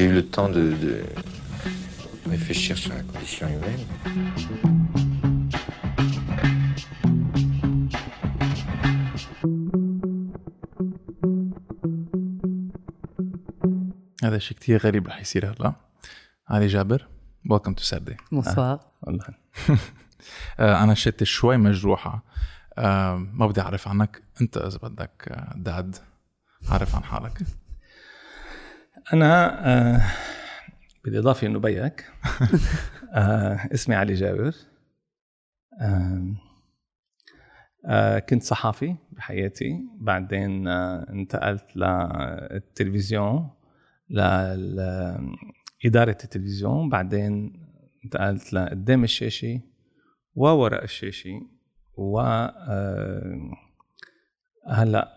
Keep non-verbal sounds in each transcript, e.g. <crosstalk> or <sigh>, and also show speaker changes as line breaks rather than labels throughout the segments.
J'ai eu le temps de, de réfléchir sur la condition humaine.
هذا شيء كتير غريب رح يصير هلا. علي جابر ويلكم تو ساردي
Bonsoir.
والله. <laughs> آه، أنا شتي شوي مجروحة. آه، ما بدي أعرف عنك. أنت إذا بدك آه، داد عرف عن حالك.
أنا آه بالإضافة إنه بيك. <laughs> آه اسمي علي جابر. آه آه كنت صحافي بحياتي. بعدين آه انتقلت للتلفزيون لإدارة التلفزيون. بعدين انتقلت لقدام الشاشة ووراء الشاشة و هلأ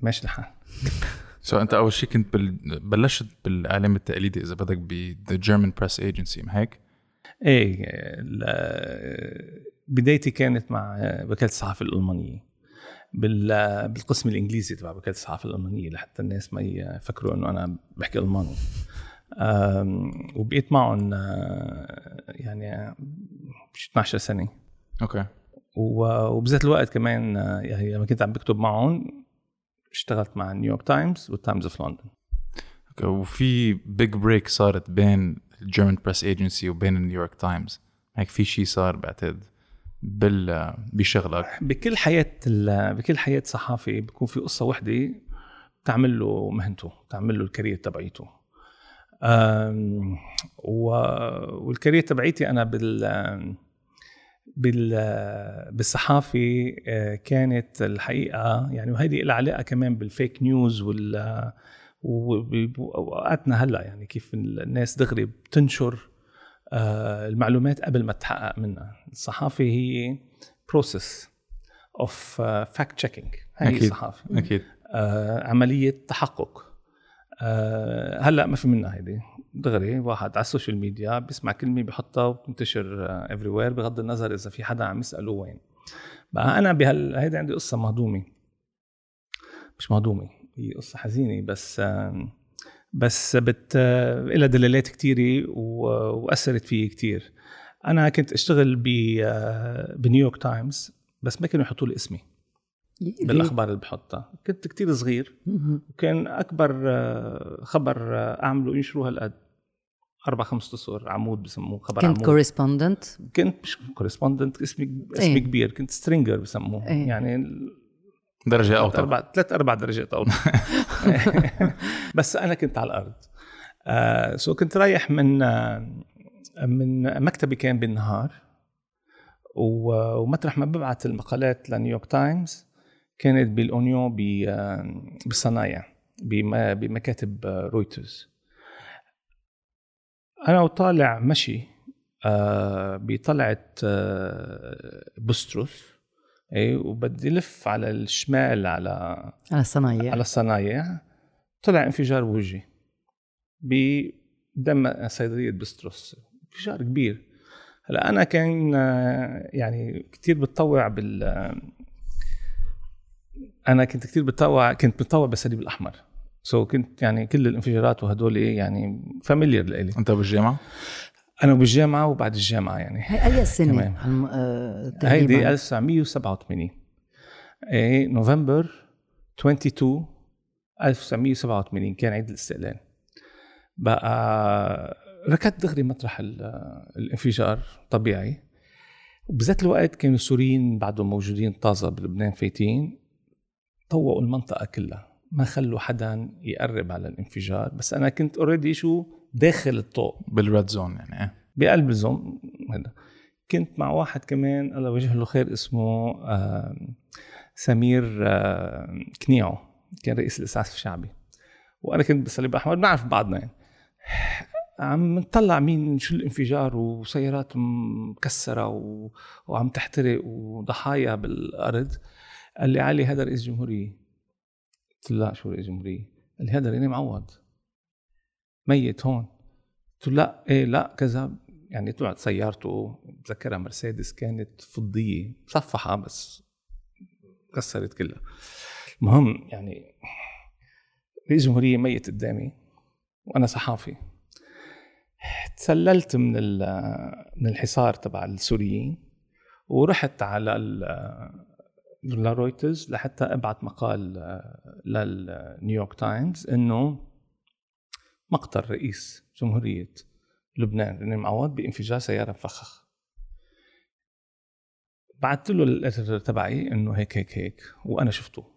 ماشي الحال <laughs>
سو أنت أول شيء كنت بال... بلشت بالإعلام التقليدي إذا بدك ب The German Press Agency ما هيك؟
إيه ال- بدايتي كانت مع وكالة الصحافة الألمانية. بال- بالقسم الإنجليزي تبع وكالة الصحافة الألمانية لحتى الناس ما يفكروا إنه أنا بحكي ألماني. أم، وبقيت معهم يعني شي 12 سنة.
Okay.
و- وبذات الوقت كمان يعني لما كنت عم بكتب معهم اشتغلت مع New York Times وال Times
of London. وفي big break صارت بين ال German Press Agency وبين ال New York Times هيك في شيء صار بعتقد بال بشغلك.
بكل حياة ال- بكل حياة صحافي بيكون في قصة وحدة بتعمل له مهنته بتعمل له ال career تبعيته. و- وال career تبعيتي أنا بال بالصحافة آه، كانت الحقيقة يعني وهيدي لها علاقة كمان بال fake news وال ووقتنا هلأ يعني كيف الناس دغري بتنشر آه، المعلومات قبل ما تحقق منها. الصحافة هي process of fact checking هي. الصحافة.
أكيد.
آه، عملية تحقق. هلأ ما في منها هيدي. دغري واحد على ال social media بيسمع كلمة بحطها وبتنتشر everywhere بغض النظر إذا في حدا عم يسأله وين. بقى أنا بهال هيدي عندي قصة مهضومة. مش مهضومة هي قصة حزينة بس بس بت آه، لها دلالات كتيرة و- وأثرت فيي كتير. أنا كنت أشتغل ب آه، ب New York Times بس ما كانوا يحطوا لي اسمي. بالأخبار اللي بحطها. كنت كتير صغير. وكان أكبر آه، خبر آه، أعمله ينشروه هالقد؟ أربع خمس اسطر عمود بسموه خبر
كنت
عمود.
correspondent
كنت مش correspondent اسمي اسمي
إيه.
كبير كنت stringer بسموه.
إيه.
يعني
درجة
ثلاث
أوطى.
أربع ثلاث أربع درجات أوطى. <laughs> <laughs> بس أنا كنت على الأرض. آه so كنت رايح من آه من مكتبي كان بالنهار ومطرح ما ببعث المقالات لنيويورك تايمز كانت بالاونيون ب- آه، بالصنايع بم- بمكاتب آه، رويترز أنا وطالع مشي آه بطلعة آه بستروس اي وبدي لف على الشمال على
على الصنايع.
على الصنايع. طلع انفجار بوجهي قدام صيدلية بستروس انفجار كبير. هلا أنا كان آه، يعني كثير بتطوع بال آه، أنا كنت كثير بتطوع كنت بتطوع بالصليب الأحمر. so so كنت يعني كل الانفجارات وهدول يعني familiar لإلي.
أنت بالجامعة؟
أنا بالجامعة وبعد الجامعة يعني.
هي اي سنه آه،
هيدي
تقريباً؟
1987 إيه نوفمبر 22 1987 كان عيد الاستقلال. بقى ركضت دغري مطرح ال- الانفجار طبيعي. وبذات الوقت كانوا السوريين بعدهم موجودين طازة بلبنان فايتين. طوقوا المنطقة كلها. ما خلوا حدا يقرب على الانفجار بس أنا كنت already شو داخل الطوق.
بال red zone يعني إيه.
بقلب ال zone هذا كنت مع واحد كمان الله يوجه له خير اسمه آم، سمير آم، كنيعو. كان رئيس الإسعاف الشعبي. وأنا كنت بالصليب الاحمر بنعرف بعضنا يعني. عم نطلع مين شو الانفجار وسيارات مكسرة و... وعم تحترق وضحايا بالأرض. قال لي علي هذا رئيس جمهورية. قلت له لا شو رئيس جمهورية. قال لي هذا ريني معوض. ميت هون. قلت له لا إيه لا كذا. يعني طلعت سيارته بتذكرها مرسيدس كانت فضية مصفحة بس كسرت كلها. المهم يعني رئيس جمهورية ميت قدامي وأنا صحافي. تسللت من من الحصار تبع السوريين ورحت على لرويترز لحتى ابعث مقال آه، للنيويورك تايمز إنه مقتل رئيس جمهورية لبنان رينيه معوض بانفجار سيارة مفخخ. بعثت له الاديتور تبعي إنه هيك هيك هيك وأنا شفته.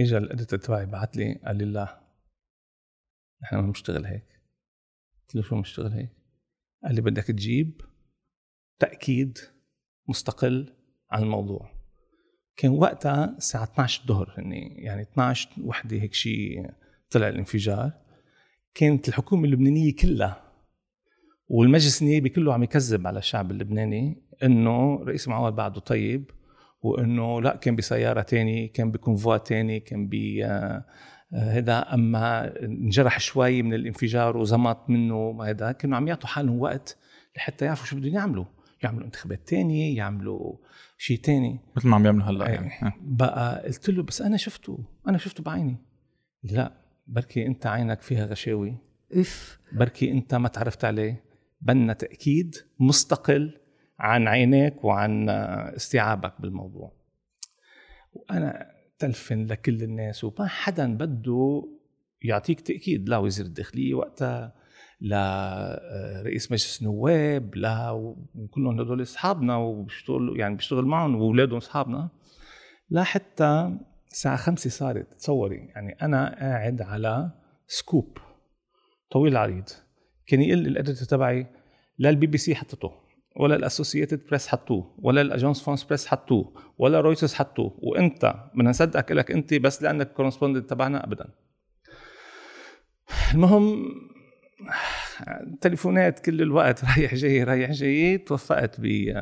اجى الاديتور تبعي بعت لي قال لي لا نحن ما بنشتغل هيك. قلت له شو بنشتغل هيك؟ قال لي بدك تجيب تأكيد مستقل عن الموضوع. كان وقتها الساعة 12 الظهر هني يعني 12 وحدة هيك شيء طلع الانفجار. كانت الحكومة اللبنانية كلها والمجلس النيابي كله عم يكذب على الشعب اللبناني إنه رئيس معوض بعده طيب وإنه لا كان بسيارة تاني كان بكونفوا تاني كان ب آه، آه، هذا أما انجرح شوي من الانفجار وزمط منه هذا كانوا عم يعطوا حالهم وقت لحتى يعرفوا شو بدهم يعملوا. يعملوا انتخابات تانية يعملوا شيء تاني.
مثل ما عم يعملوا هلا
أي.
يعني.
بقى قلت له بس أنا شفته أنا شفته بعيني. لا بركي أنت عينك فيها غشاوي.
إف.
بركي أنت ما تعرفت عليه. بدنا تأكيد مستقل عن عينيك وعن استيعابك بالموضوع. وأنا تلفن لكل الناس وما حدا بده يعطيك تأكيد. لا وزير الداخلية وقتها لا آه، مجلس نواب لا وكلهم هدول أصحابنا وبيشتغلوا يعني بيشتغل معهم وأولادهم أصحابنا. لا حتى الساعة خمسة صارت تصوري يعني أنا قاعد على scoop طويل عريض كان يقول ال editor تبعي لا البي بي سي حطته ولا الاسوسييتد بريس حطوه ولا الاجانس فرانس بريس حطوه ولا رويترز حطوه. وأنت بدنا نصدقك لك أنت بس لأنك correspondent تبعنا ابدا. المهم تليفونات كل الوقت <laughs> رايح جاي رايح جاي توفقت ب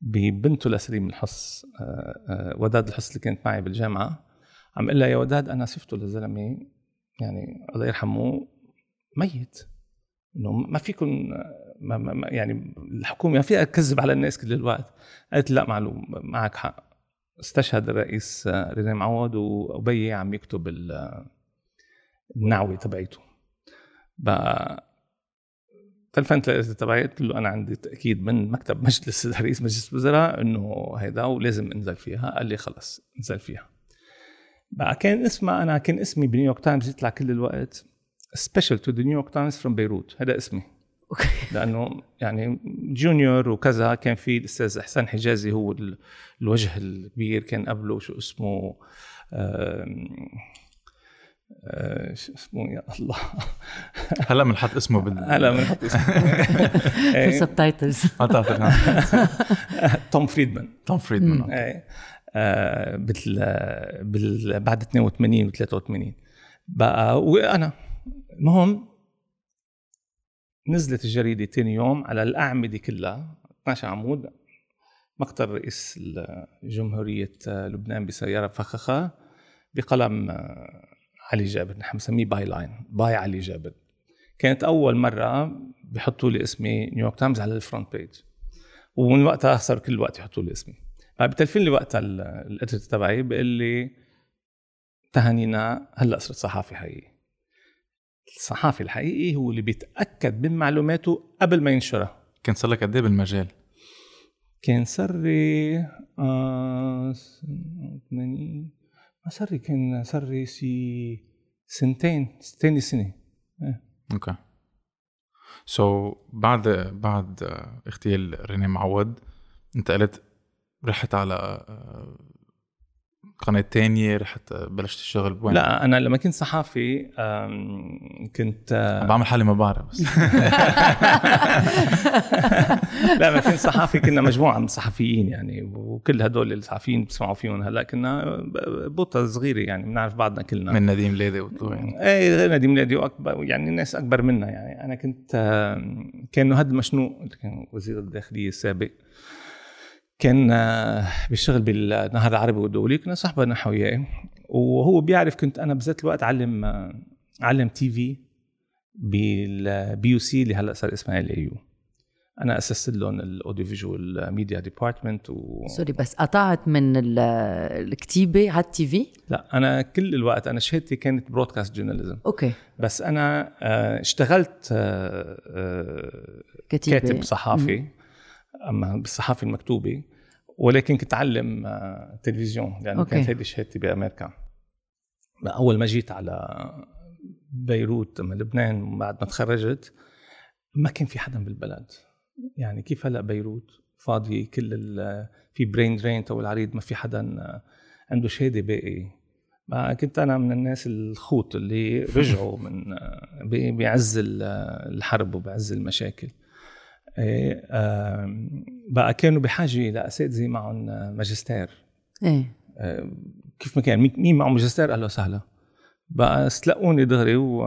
ببنته لسليم الحص آه، آه، وداد الحص اللي كانت معي بالجامعة. عم قلها يا وداد أنا شفته للزلمه يعني الله يرحمه ميت. إنه ما فيكم ما ما يعني الحكومة ما فيها تكذب على الناس كل الوقت. قالت لا معلوم معك حق. استشهد الرئيس آه، ريني معوض وأبي عم يكتب ال- النعوة تبعيته. بقى تلفنت لل editor تبعي قلت له أنا عندي تأكيد من مكتب مجلس <laughs> رئيس مجلس الوزراء إنه هيدا ولازم انزل فيها قال لي خلص انزل فيها. بقى كان اسمها أنا كان اسمي بنيويورك تايمز يطلع كل الوقت special to the New York Times from Beirut هذا اسمي.
okay.
لأنه يعني junior وكذا كان في الأستاذ إحسان حجازي هو ال- الوجه الكبير كان قبله شو اسمه شو اسمه؟ يا الله.
هلا بنحط اسمه بال
هلا بنحط اسمه.
في <laughs>
إيه،
subtitles
توم فريدمان.
توم فريدمان
إيه. آه بال بال بعد 82 و 83 بقى وأنا. المهم نزلت الجريدة ثاني يوم على الأعمدة كلها 12 عمود. مقتل رئيس جمهوريه لبنان بسيارة مفخخه بقلم آه، علي جابر نحن بنسميه byline by علي جابر. كانت أول مرة بحطوا لي اسمي نيويورك تايمز على ال front page ومن وقتها صار كل وقت يحطوا لي اسمي. فبتلفين لي وقتها ال- ال editor تبعي بيقول لي تهانينا هلأ صرت صحافي حقيقي. الصحافي الحقيقي هو اللي بيتأكد من معلوماته قبل ما ينشرها.
كان صار لك قد إيه بالمجال؟
كان صار لي آه 80 لي كان لي سي سنتين ثاني سنة.
okay. so so, بعد بعد آه، اغتيال رينيه معوض انت قلت رحت على قناة تانية رحت بلشت الشغل بوين؟
لا أنا لما كنت صحافي كنت آه،
عم بعمل حالي ما بعرف بس. <laughs>
لا ما كنت صحافي كنا مجموعة من الصحفيين يعني وكل هدول الصحفيين بتسمعوا فيهم هلأ كنا بوطه صغيرة يعني بنعرف بعضنا كلنا.
من نديم ليدي وطلوع يعني.
إيه غير نديم ميلادي وأكبر يعني الناس أكبر منا يعني. أنا كنت كان نهاد المشنوق اللي كان وزير الداخلية السابق. كان آه، بيشتغل بالنهر العربي والدولي كنا صحبة نحن وياه وهو بيعرف كنت أنا بذات الوقت علم آه، علم تي في بال BUC اللي هلأ صار اسمها LAU أنا أسست لهم ال audiovisual media department و
sorry بس قطعت من ال- الكتيبة على ال TV؟
لا أنا كل الوقت أنا شهادتي كانت broadcast journalism
okay.
بس أنا آه، اشتغلت
كتيبة.
كاتب صحافي. أما بالصحافه المكتوبة. ولكن كنت اعلم آه، تلفزيون لأنه
okay.
كانت هيدي شهادتي بأمريكا. أول ما جيت على بيروت من لبنان بعد ما تخرجت ما كان في حدا بالبلد. يعني كيف هلا بيروت؟ فاضي كل ال- في brain drain طويل عريض ما في حدا آه، عنده شهادة باقي. كنت أنا من الناس الخوت اللي رجعوا من آه، بعز ال- الحرب وبعز المشاكل. آم، بقى كانوا بحاجة لاساتذه معهم ماجستير.
إيه.
آه، كيف ما كان مين- معه ماجستير؟ أهلا وسهلا بقى استلقوني دغري و...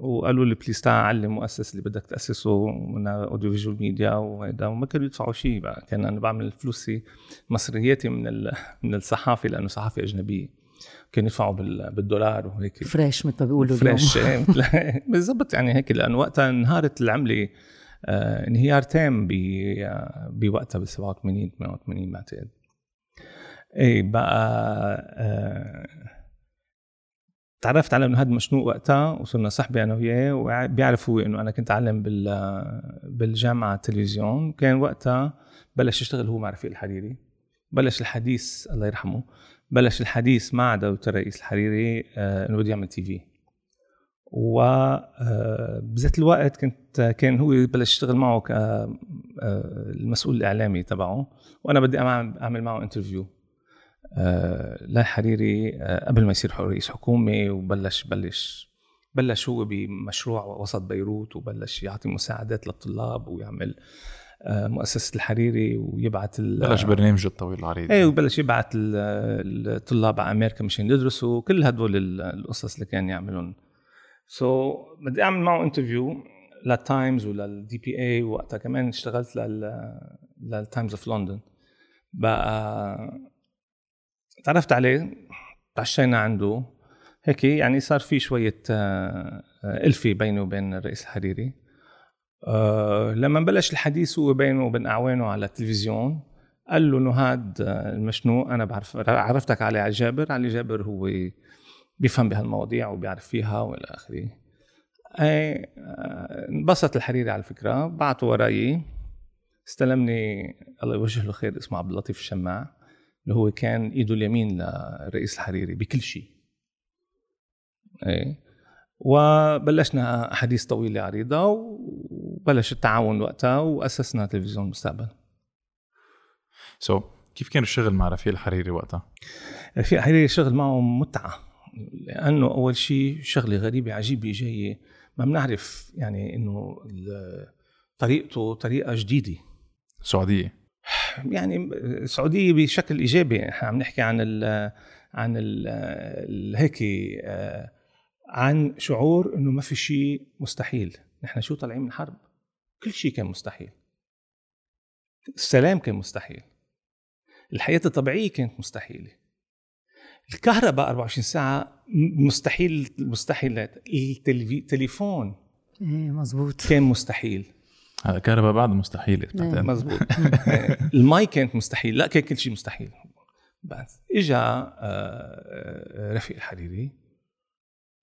وقالوا لي please تعال علم مؤسس اللي بدك تأسسه من audio visual media وهيدا وما كانوا يدفعوا شيء بقى. كان أنا بعمل فلوسي مصرياتي من ال... من الصحافة لأنه صحافة أجنبية. كانوا يدفعوا بال... بالدولار وهيك.
فريش مثل ما بيقولوا.
fresh إيه، <laughs> بالضبط يعني هيك لأنه وقتها انهارت العملة آه، انهيار تام آه، بوقتها ب 87 88 بعتقد إيه بقى آه، تعرفت على ابن هاد مشنوق وقتها وصرنا صحبه أنا وياه وبيعرف هو إنه أنا كنت أعلم بال بالجامعة التلفزيون كان وقتها بلش يشتغل هو مع رفيق الحريري. بلش الحديث الله يرحمه بلش الحديث مع دولة الرئيس الحريري إنه بده يعمل تي في. وبذات الوقت كنت كان هو بلش يشتغل معه ك- آه، المسؤول الإعلامي تبعه وأنا بدي أعمل معه interview آه، لحريري آه، قبل ما يصير رئيس حكومة وبلش بلش بلش هو بمشروع وسط بيروت وبلش يعطي مساعدات للطلاب ويعمل آه، مؤسسة الحريري ويبعث
بلش برنامج الطويل العريض.
إيه وبلش يبعث ال- الطلاب على أمريكا مشان يدرسوا كل هدول ال- القصص اللي كان يعملهم. so, so, بدي أعمل معه interview للتايمز وللدي بي اي وقتها كمان اشتغلت لل للتايمز اوف لندن بقى تعرفت عليه تعشينا عنده. هيك يعني صار في شوية آه، ألفة بيني وبين الرئيس الحريري. آه، لما بلش الحديث هو بينه وبين أعوانه على التلفزيون قال له نهاد آه، المشنوق أنا بعرف عرفتك علي جابر. علي جابر هو بيفهم بهالمواضيع وبيعرف فيها والى آخره. آه، انبسط الحريري على الفكرة بعته وراي استلمني الله يوجه له خير اسمه عبد اللطيف الشماع اللي هو كان إيده اليمين للرئيس الحريري بكل شيء. إيه وبلشنا أحاديث طويلة عريضة وبلش التعاون وقتها وأسسنا تلفزيون المستقبل.
سو so, كيف كان الشغل مع رفيق الحريري وقتها؟
رفيق الحريري شغل معه متعة. لأنه أول شيء شغلة غريبة عجيبة جاية. ما بنعرف يعني إنه طريقته طريقة جديدة.
سعودية؟
يعني السعوديه بشكل إيجابي. إحنا عم نحكي عن ال عن ال هيك آه، عن شعور إنه ما في شيء مستحيل. نحن شو طالعين من حرب؟ كل شيء كان مستحيل. السلام كان مستحيل. الحياة الطبيعية كانت مستحيلة. الكهرباء 24 ساعة مستحيل مستحيلات التليفون
إيه مزبوط
كان مستحيل.
هلا الكهرباء بعد مستحيله
إيه.
بتعتقد؟
مزبوط <laughs> المي كانت مستحيل. لا كان كل شيء مستحيل. بس اجى آه، آه، رفيق الحريري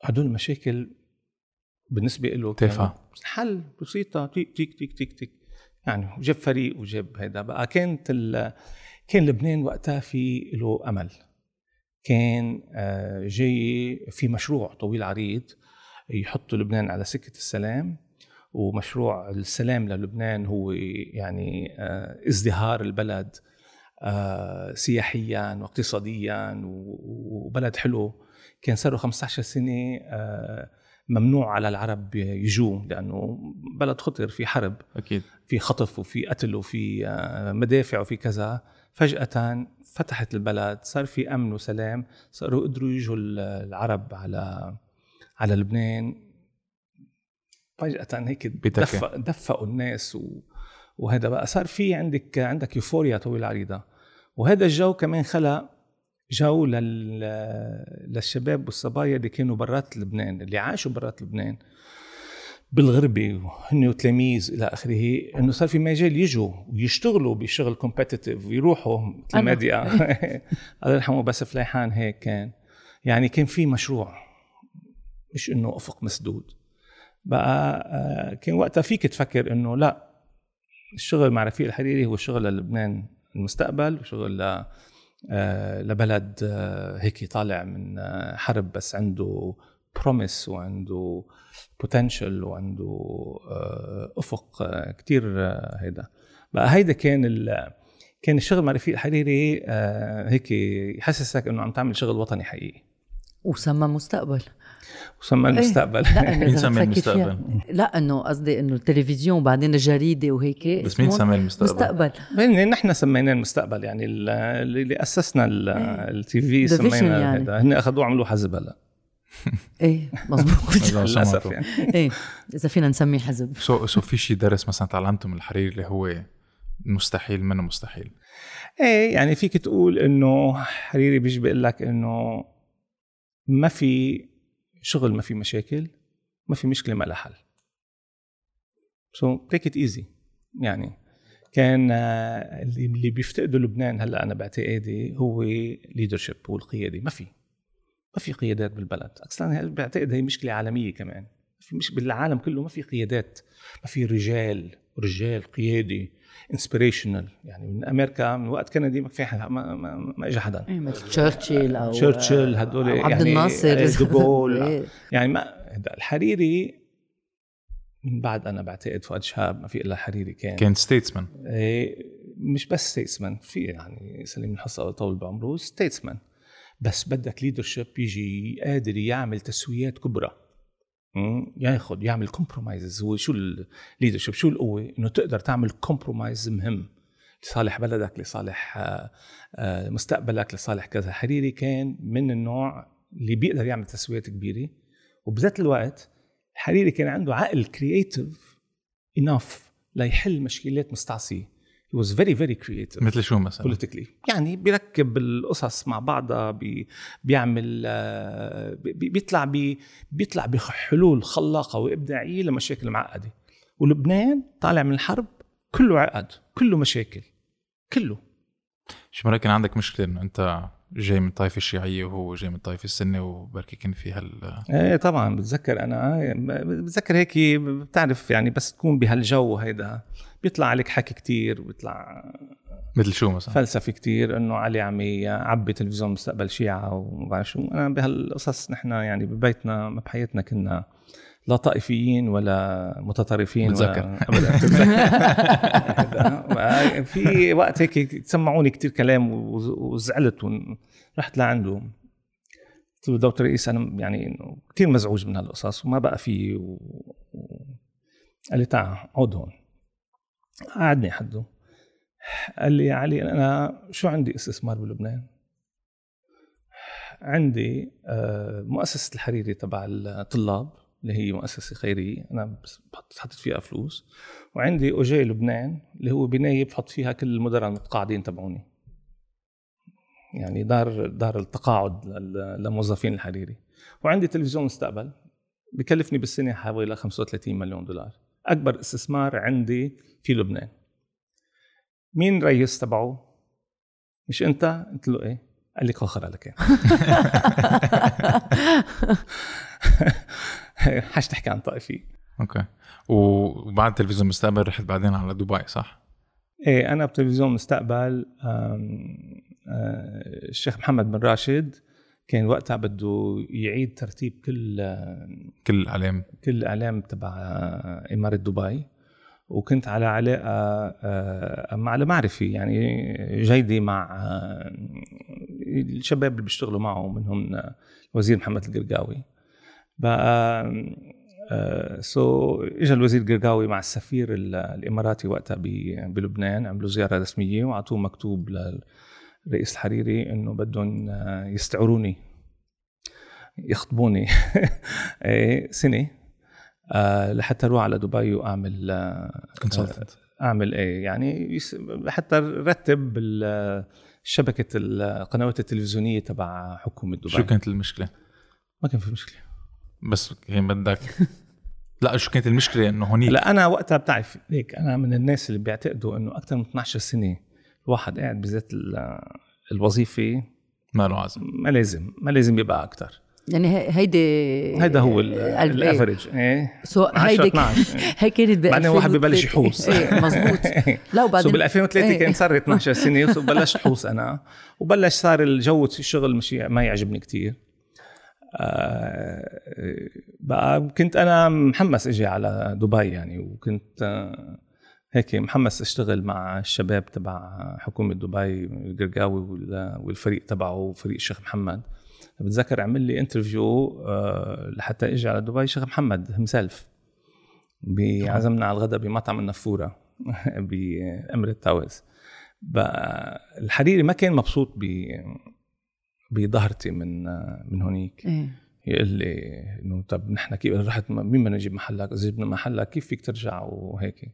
هدول المشاكل بالنسبة له
تافهة.
حل بسيطة. تيك تيك تيك تيك تيك. يعني جاب فريق وجاب هذا بقى كانت ال... كان لبنان وقتها في له أمل. كان آه، جاي في مشروع طويل عريض يحط لبنان على سكة السلام ومشروع السلام للبنان هو يعني آه، ازدهار البلد آه، سياحيا واقتصاديا وبلد حلو. كان صار له 15 سنة ممنوع على العرب يجوا لأنه بلد خطر في حرب
أكيد.
في خطف وفي قتل وفي مدافع وفي كذا. فجأة فتحت البلد صار في أمن وسلام صاروا قدروا يجوا ال- العرب على على لبنان. فجأة هيك. دفق دفقوا الناس و وهذا بقى صار في عندك عندك يوفوريا طويلة عريضة. وهذا الجو كمان خلق جو لل للشباب والصبايا اللي كانوا برات لبنان اللي عاشوا برات لبنان. بالغربه وهن وتلاميذ إلى آخره إنه صار في مجال يجوا ويشتغلوا بشغل competitive ويروحوا مثل
أنا.
ميديا <laughs> الله يرحمه بس فليحان هيك كان. يعني كان في مشروع مش إنه أفق مسدود. بقى آه، كان وقتها فيك تفكر إنه لا الشغل مع رفيق الحريري هو شغل للبنان المستقبل وشغل ل آه، لبلد آه، هيك طالع من حرب بس عنده بروميس وعنده بوتنشل وعنده آه، أفق آه، كتير آه، هيدا. بقى هيدا كان ال كان الشغل مع رفيق الحريري هيك يحسسك إنه عم تعمل شغل وطني حقيقي.
وسمى مستقبل.
وسمى
إيه.
المستقبل.
لا إنه <laughs>
مين سمى المستقبل؟
لا إنه قصدي إنه التلفزيون وبعدين الجريدة وهيك.
بس مين سمى المستقبل؟
مستقبل.
نحن سميناه المستقبل يعني ال- اللي أسسنا
ال TV
سمينا
يعني.
هذا هن أخذوه عملوه حزب هلا.
إيه مزبوط <laughs>
لو للأسف.
يعني.
إيه إذا فينا نسميه حزب.
so so في شيء درس مثلا تعلمته من الحريري اللي هو مستحيل منه مستحيل.
إيه يعني فيك تقول إنه حريري بيجي بيقول لك إنه ما في شغل ما في مشاكل ما في مشكلة ما لها حل. so take it easy يعني كان آه، اللي اللي بيفتقده لبنان هلأ أنا باعتقادي هو leadership هو القياده ما في. ما في قيادات بالبلد. أصلا بعتقد هي مشكلة عالمية كمان؟ في مش بالعالم كله ما في قيادات. ما في رجال رجال قيادي inspirational يعني من أمريكا من وقت كندي ما في حدا ما, ما, ما اجى حدا.
إيه مثل تشرشل أو
تشرشل هدول
أو عبد
يعني
الناصر.
دوغول <laughs>
إيه.
يعني ما الحريري من بعد أنا بعتقد فؤاد شهاب ما في إلا الحريري كان,
كان statesman
إيه، مش بس statesman في يعني سليم الحص طول بعمره statesman بس بدك leadership يجي قادر يعمل تسويات كبرى. ياخذ يعمل compromises هو شو ال leadership شو القوة؟ إنه تقدر تعمل compromise مهم. لصالح بلدك لصالح آه، آه، مستقبلك لصالح كذا. حريري كان من النوع اللي بيقدر يعمل تسويات كبيرة. وبذات الوقت حريري كان عنده عقل creative enough ليحل مشكلات مستعصية. He was very very creative
مثل شو مثلا؟
politically يعني بيركب القصص مع بعضها بي بيعمل آه، بي بيطلع بي بيطلع بحلول خلاقة وإبداعية لمشاكل معقدة. ولبنان طالع من الحرب كله عقد كله مشاكل كله.
شو مرة كان عندك مشكلة إنه أنت جاي من الطائفة الشيعية وهو جاي من الطائفة السنة وبركي كان في هال
إيه طبعا بتذكر أنا بتذكر هيك بتعرف يعني بس تكون بهالجو هيدا بيطلع عليك حكي كتير بيطلع
مثل شو مثلا؟
فلسفي كتير إنه علي عم يعبي تلفزيون مستقبل شيعة وما بعرف شو أنا بهالقصص نحن يعني ببيتنا ما بحياتنا كنا لا طائفيين ولا متطرفين
بتذكر.
ولا. <laughs> <laughs> في وقت هيك سمعوني كتير كلام وز- وزعلت ون- رحت لعنده. قلت له دكتور رئيس أنا يعني انه كثير مزعوج من هالقصص وما بقى في و... و... قال لي تعال اقعد هون. قعدني حده. قال لي يا علي أنا شو عندي استثمار بلبنان؟ عندي آه، مؤسسة الحريري تبع الطلاب. اللي هي مؤسسة خيرية. أنا حطيت فيها فلوس. وعندي اوجي لبنان اللي هو بناية بحط فيها كل المدراء المتقاعدين تبعوني. يعني دار دار التقاعد لموظفين الحريري. وعندي تلفزيون مستقبل بكلفني بالسنة حوالي 35 مليون دولار. أكبر استثمار عندي في لبنان. مين رئيس تبعه؟ مش أنت؟ قلت له إيه؟ قال لي كوخر على <laughs> <laughs> <laughs> حاش تحكي عن طائفي.
أوكي. وبعد تلفزيون مستقبل رحت بعدين على دبي صح؟
إيه أنا بتلفزيون مستقبل آه، الشيخ محمد بن راشد كان وقتها بده يعيد ترتيب كل
كل الإعلام.
كل الإعلام تبع آه، إمارة دبي. وكنت على علاقة آه، مع على معرفه يعني جيدة مع الشباب اللي بيشتغلوا معه منهم الوزير محمد القرقاوي. سو اجى الوزير القرقاوي مع السفير ال- الإماراتي وقتها بلبنان عملوا زيارة رسمية وأعطوه مكتوب للرئيس الحريري إنه بدهم آه، يستعروني يخطبوني <laughs> إيه، سنة آه، لحتى أروح على دبي وأعمل آه،
كونسلتنت
أعمل إيه يعني حتى رتب شبكة القنوات التلفزيونية تبع حكومة دبي.
شو كانت المشكلة؟
ما كان في مشكلة.
بس كان بدك <laughs> لا شو كانت المشكلة؟ إنه هونيك.
لا أنا وقتها بتعرف ليك أنا من الناس اللي بيعتقدوا إنه أكثر من 12 سنة الواحد قاعد بذات ال- الوظيفة
ما له عزم.
ما لازم ما لازم يبقى أكثر
يعني هي- هيدي
هيدا هو
ال- إيه.
الافرج إيه.
سو
10
هيدي
12 <laughs>
هي كانت ب
بعدين الواحد ببلش
2003.
يحوس.
إيه مزبوط <laughs> لا
سو
وبعدين
بال 2003
إيه.
كان صار لي 12 سنة بلشت حوس أنا وبلش صار الجو الشغل مش ما يعجبني كتير. آه بقى كنت أنا محمس إجي على دبي يعني وكنت آه هيك محمس أشتغل مع الشباب تبع حكومة دبي القرقاوي وال- والفريق تبعه وفريق الشيخ محمد. بتذكر عمل لي interview آه لحتى إجي على دبي الشيخ محمد himself عزمنا على الغداء بمطعم النافوره <laughs> ب Emirates Towers بقى الحريري ما كان مبسوط ب بظهرتي من من هونيك.
إيه.
يقول لي إنه طب نحن كيف رحت مين بدنا نجيب محلك اذا جبنا محلك كيف فيك ترجع؟ وهيك.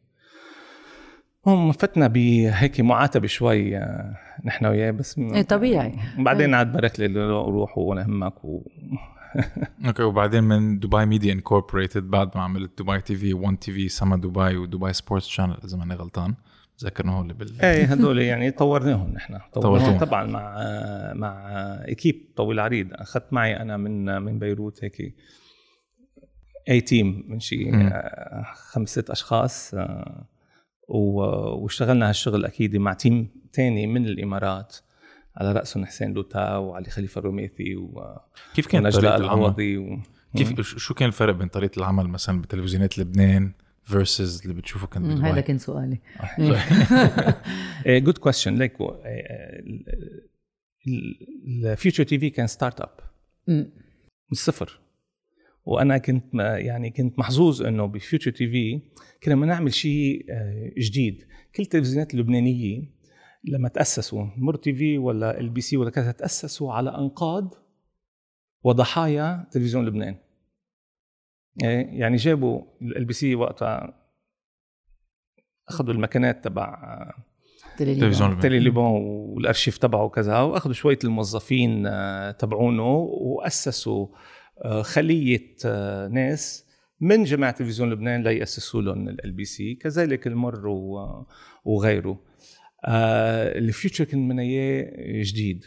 هم فتنا بهيك معاتبة شوي آه، نحن وياه بس
إيه طبيعي.
بعدين عاد بارك لي روح وأنا همك و... <laughs>
okay وبعدين من دبي ميديا Incorporated بعد ما عملت دبي TV 1 TV سما دبي ودبي Sports Channel إذا ماني غلطان. هو اللي بال
إيه هدول يعني طورناهم نحن. طورناهم طبعا مع مع équipe طويل عريض أخذت معي أنا من من بيروت هيك a team من شي
مم.
آه، خمس ست أشخاص آه، واشتغلنا هالشغل أكيد مع team تاني من الإمارات على رأسهم حسين لوتا وعلي خليفة الروميثي و-
كيف كانت
ونجلاء
طريقة العمل؟
و...
كيف شو كان الفرق بين طريقة العمل مثلا بتلفزيونات لبنان versus اللي بتشوفه كان
هذا كان سؤالي.
good question ليك ال Future TV كان start
up.
من الصفر. وأنا كنت ما- يعني كنت محظوظ إنه ب Future TV كنا بدنا نعمل شيء آه، جديد. كل التلفزيونات اللبنانية لما تأسسوا المر تي في ولا ال بي سي ولا كذا تأسسوا على أنقاض وضحايا تلفزيون لبنان. يعني جابوا ال بي سي وقتها أخذوا المكانات تبع آه،
تلفزيون لبنان.
Télé Liban والأرشيف تبعه وكذا وأخذوا شوية الموظفين آه، تبعونه وأسسوا آه، خلية آه، ناس من جماعة تلفزيون لبنان ليأسسوا لهم ال بي سي كذلك المر و- وغيره. ال future كان بدنا اياه جديد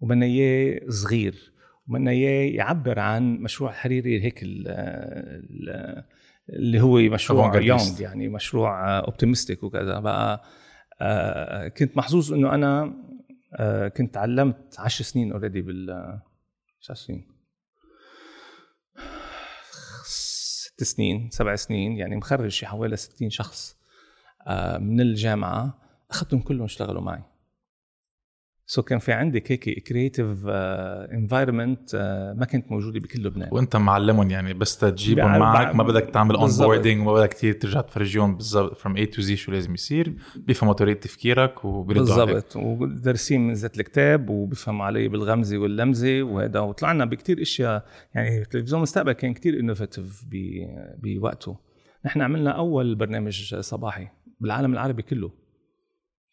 وبدنا اياه صغير. وبدنا اياه يعبر عن مشروع الحريري هيك ال- ال- اللي هو مشروع. young يعني مشروع optimistic وكذا. بقى آه، كنت محظوظ إنه أنا آه، كنت علمت 10 سنين already بال 10 سنين. ست سنين سبع سنين يعني مخرج شي حوالي 60 شخص آه، من الجامعة. أخذتهم كلهم اشتغلوا معي. so كان في عندك هيك creative environment ما كانت موجوده بكل لبنان.
وأنت معلمهم يعني بس تجيبهم معك ما بدك تعمل
on.
boarding وما بدك كثير ترجع تفرجيهم بالضبط from A to Z شو لازم يصير بيفهموا طريقة تفكيرك وبيردوا
بالضبط. ودارسين من ذات الكتاب وبيفهموا علي بالغمزة واللمزة وهذا وطلعنا بكتير أشياء يعني تلفزيون المستقبل كان كتير innovative بوقته. نحن عملنا أول برنامج صباحي بالعالم العربي كله.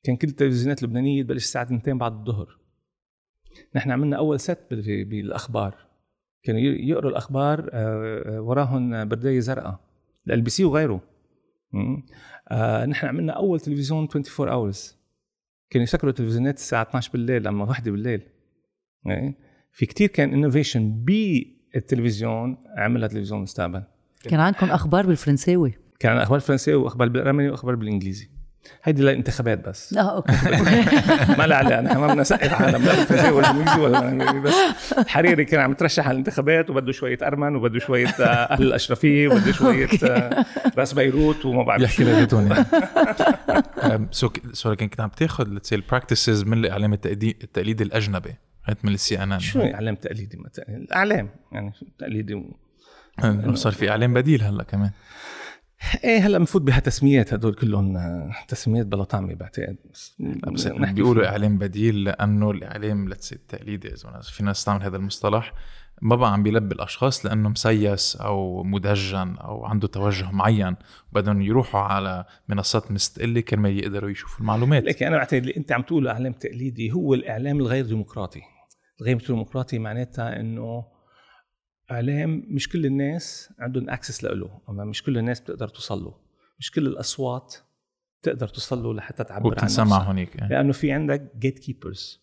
كان كل التلفزيونات اللبنانية تبلش الساعة 2 بعد الظهر. نحن عملنا أول ست بال- بالأخبار. كانوا يقروا الأخبار آه، آه، وراهم بردايه زرقاء ال بي سي وغيره. آه، نحن عملنا أول تلفزيون 24 hours كانوا يسكروا التلفزيونات الساعة 12 بالليل لما واحدة بالليل. إيه؟ في كتير كان innovation بالتلفزيون عملها تلفزيون المستقبل
كان عندكم أخبار بالفرنساوي؟
كان أخبار فرنساوي وأخبار بالأرمني وأخبار بالإنجليزي. هيدي للانتخابات بس.
آه okay. <laughs>
ما لا عليه نحن ما بدنا نثقف عالم لا ولا بالانجليزي ولا بالأمريكي، بس. حريري كان عم يترشح على الانتخابات وبده شوية أرمن وبده شوية آه، أهل الأشرفية وبده شوية آه، رأس بيروت وما بعرف
يحكي. لغتهم يعني أم، so so لكن كنت عم تاخذ let's say ال practices من الإعلام التقليدي الأجنبي هات من السي إن إن
شو إعلام تقليدي؟ مثلا الإعلام يعني تقليدي؟ و...
صار في إعلام بديل هلأ كمان.
إيه هلا بنفوت بهالتسميات هدول كلهم آه، تسميات بلا طعمه بعتقد بس نحكي
بيقولوا. إعلام بديل لأنه الإعلام let's say التقليدي إذا أنا- في ناس تستعمل هذا المصطلح ما بقى عم بيلبي الأشخاص لأنه مسيس أو مدجن أو عنده توجه معين بدهم يروحوا على منصات مستقلة كرمال يقدروا يشوفوا المعلومات.
لكن أنا بعتقد اللي أنت عم تقوله إعلام تقليدي هو الإعلام الغير ديمقراطي. الغير ديمقراطي معناتها إنه اعلام مش كل الناس عندهم access له أما مش كل الناس بتقدر توصل له مش كل الأصوات تقدر توصل له لحتى تعبر عن
وبتنسمع. هونيك يعني.
لأنه في عندك gatekeepers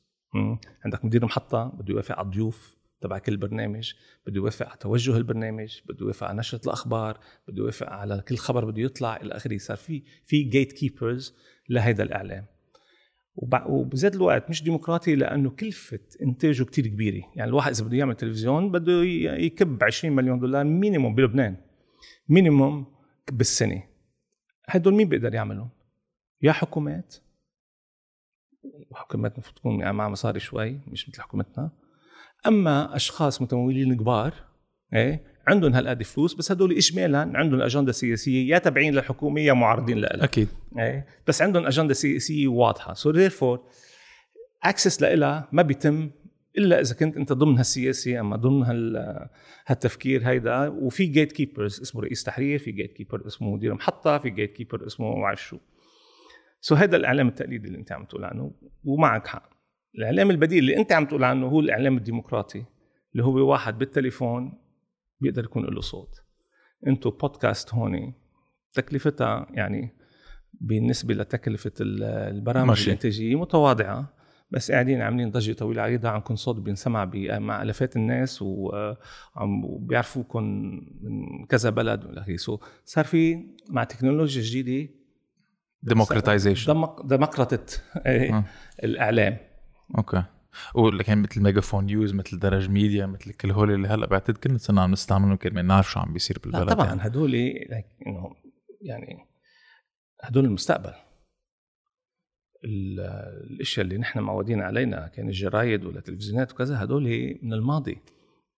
عندك مدير محطة بده يوافق على الضيوف تبع كل برنامج بده يوافق على توجه البرنامج بده يوافق على نشرة الأخبار بده يوافق على كل خبر بده يطلع إلى آخره صار في في gatekeepers لهيدا الإعلام وبذات الوقت مش ديمقراطي لأنه كلفة إنتاجه كتير كبيرة. يعني الواحد إذا بده يعمل تلفزيون بده يكب 20 مليون دولار minimum بلبنان minimum بالسنة. هدول مين بيقدر يعملهم؟ يا حكومات. وحكومات المفروض تكون يعني معها مصاري شوي مش مثل حكومتنا. أما أشخاص متمولين كبار إيه عندهم هالقد فلوس بس هدول اجمالا عندهم أجندة سياسية يا تابعين للحكومة يا معارضين لها
أكيد.
إيه؟ بس عندهم أجندة سياسية واضحة. so therefore access لها ما بيتم إلا إذا كنت أنت ضمن هالسياسة أما ضمن هال هالتفكير هيدا. وفي gatekeepers اسمه رئيس تحرير في gatekeeper اسمه مدير محطة في gatekeeper اسمه ما بعرف شو. so هذا الإعلام التقليدي اللي أنت عم تقول عنه ومعك حق. الإعلام البديل اللي أنت عم تقول عنه هو الإعلام الديمقراطي اللي هو واحد بالتليفون بيقدر يكون له صوت. انتو بودكاست هون تكلفتها يعني بالنسبة لتكلفة ال- البرامج
ماشي.
الانتاجيه متواضعة بس قاعدين عاملين ضجة طويلة. عريضه عندكم صوت بينسمع مع ألافات الناس وعم وبيعرفوكم من كذا بلد. والى so صار في مع تكنولوجيا جديدة.
democratization
دمق دمقرطت
آه.
الإعلام.
okay. ولكن مثل ميجافون نيوز مثل درج ميديا مثل كل هول اللي هلأ بعتقد كنا صرنا عم نستعملهم كرمال. نعرف شو عم بيصير
لا
بالبلد
طبعا.
يعني.
هدول انه يعني هدول المستقبل. ال- الأشياء اللي نحن معودين علينا كان الجرايد ولا التلفزيونات وكذا هدول من الماضي.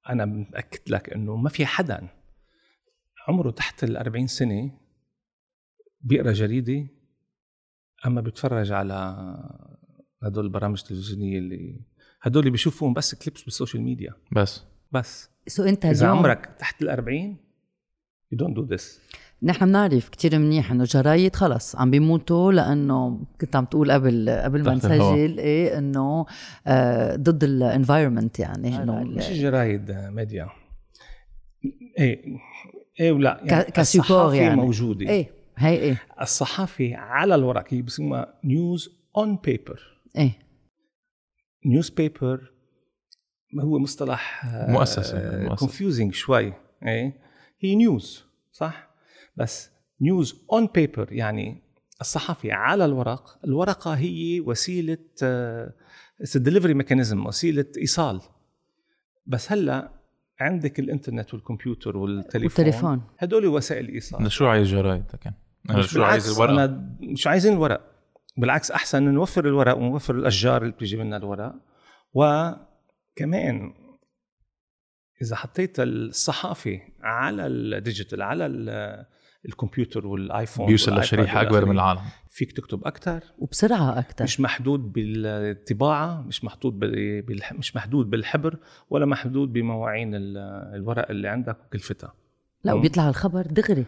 أنا متأكد لك إنه ما في حدا. عمره تحت ال 40 سنة بيقرأ جريدة أما بيتفرج على هدول البرامج التلفزيونية اللي هدول اللي بيشوفوهم بس clips بال social media.
بس.
بس.
so انت
إذا
اليوم
عمرك تحت ال 40 you don't do this.
نحن بنعرف كتير منيح إنه جرايد خلص عم بيموتوا لأنه كنت عم تقول قبل قبل ما. نسجل إيه إنه آه ضد ال environment يعني إنه
مش
ال-
الجرايد ميديا إيه إيه ولا يعني
كسيبور يعني.
موجودة.
إيه هي إيه.
الصحافة على الورق هي بسموها news on
paper
إيه. newspaper هو مصطلح
مؤسسة، مؤسسة.
confusing شوي إيه؟ هي news صح؟ بس news on paper يعني الصحافة على الورق الورقة هي وسيلة delivery mechanism وسيلة إيصال. بس هلا عندك الإنترنت والكمبيوتر والتليفون
والتليفون.
هدول وسائل
إيصال. شو عايز جرايد لكن أنا
مش
شو عايز الورق
أنا مش عايزين الورق. بالعكس أحسن نوفر الورق ونوفر الأشجار اللي بتيجي منها الورق. وكمان إذا حطيت الصحافة على ال digital على ال- الكمبيوتر والآيفون
بيوصل لشريحة أكبر من العالم.
فيك تكتب أكثر
وبسرعة أكثر
مش محدود بالطباعة مش محدود بال... بالح- مش محدود بالحبر ولا محدود بمواعين ال- الورق اللي عندك وكلفتها.
لا. وبيطلع الخبر دغري.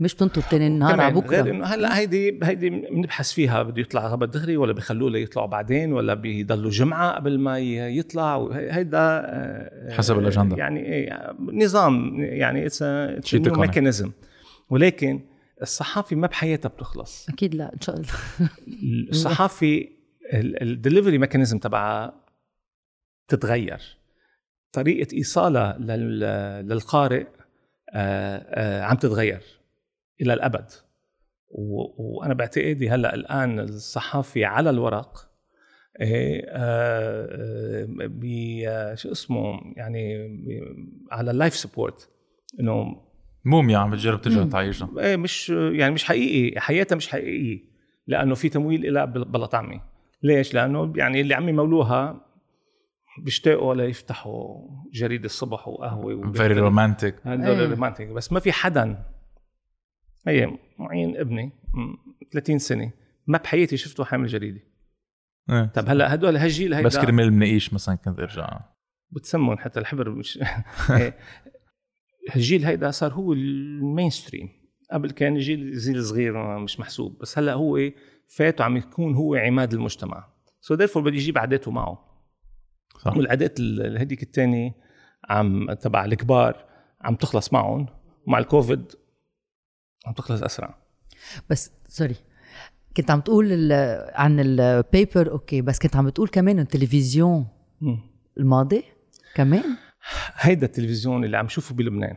مش تنطر تاني النهار على
كمان غير
بكره
إنه هلأ هيدي هيدي بنبحث فيها بده يطلع خبر دغري ولا بخلوه ليطلعوا بعدين ولا بيضلوا جمعة قبل ما يطلع. هيدا آه،
حسب الأجندة.
يعني إيه، نظام يعني اتس. mechanism ولكن الصحافة ما بحياتها بتخلص.
أكيد لا إن شاء الله.
الصحافة ال delivery mechanism تبعها تتغير. طريقة إيصالها لل- للقارئ آه، آه، عم تتغير. إلى الأبد و- وأنا بعتقدي هلأ الآن الصحافه على الورق إيه، آه، آه، بي آه، شو اسمه يعني على ال life support إنه
موميا عم بتجرب ترجع. تعيشها
إيه مش يعني مش حقيقي حياتها مش حقيقية لأنه في تمويل لها بل- بلا طعمه ليش؟ لأنه يعني اللي عم يمولوها بيشتاقوا ليفتحوا جريدة الصبح وقهوة
very romantic
هدول
إيه.
ال romantic بس ما في حدا هي معين ابني م- 30 سنة. ما بحياتي شفته حامل جريدة. طب هلا هدول هالجيل هيدا
بس كرمال منقيش مثلا كنت ارجع
بتسمون حتى الحبر مش <laughs> إيه. الجيل هيدا صار هو ال mainstream قبل كان الجيل جيل صغير مش محسوب. بس هلا هو فات وعم يكون هو عماد المجتمع. so so بده يجيب عاداته معه
صح.
والعادات ال- هديك الثانية عم تبع الكبار عم تخلص معهم. ومع الكوفيد عم تخلص أسرع.
بس sorry كنت عم تقول ال- عن ال paper okay بس كنت عم تقول كمان التلفزيون. الماضي كمان؟
هيدا التلفزيون اللي عم شوفه بلبنان.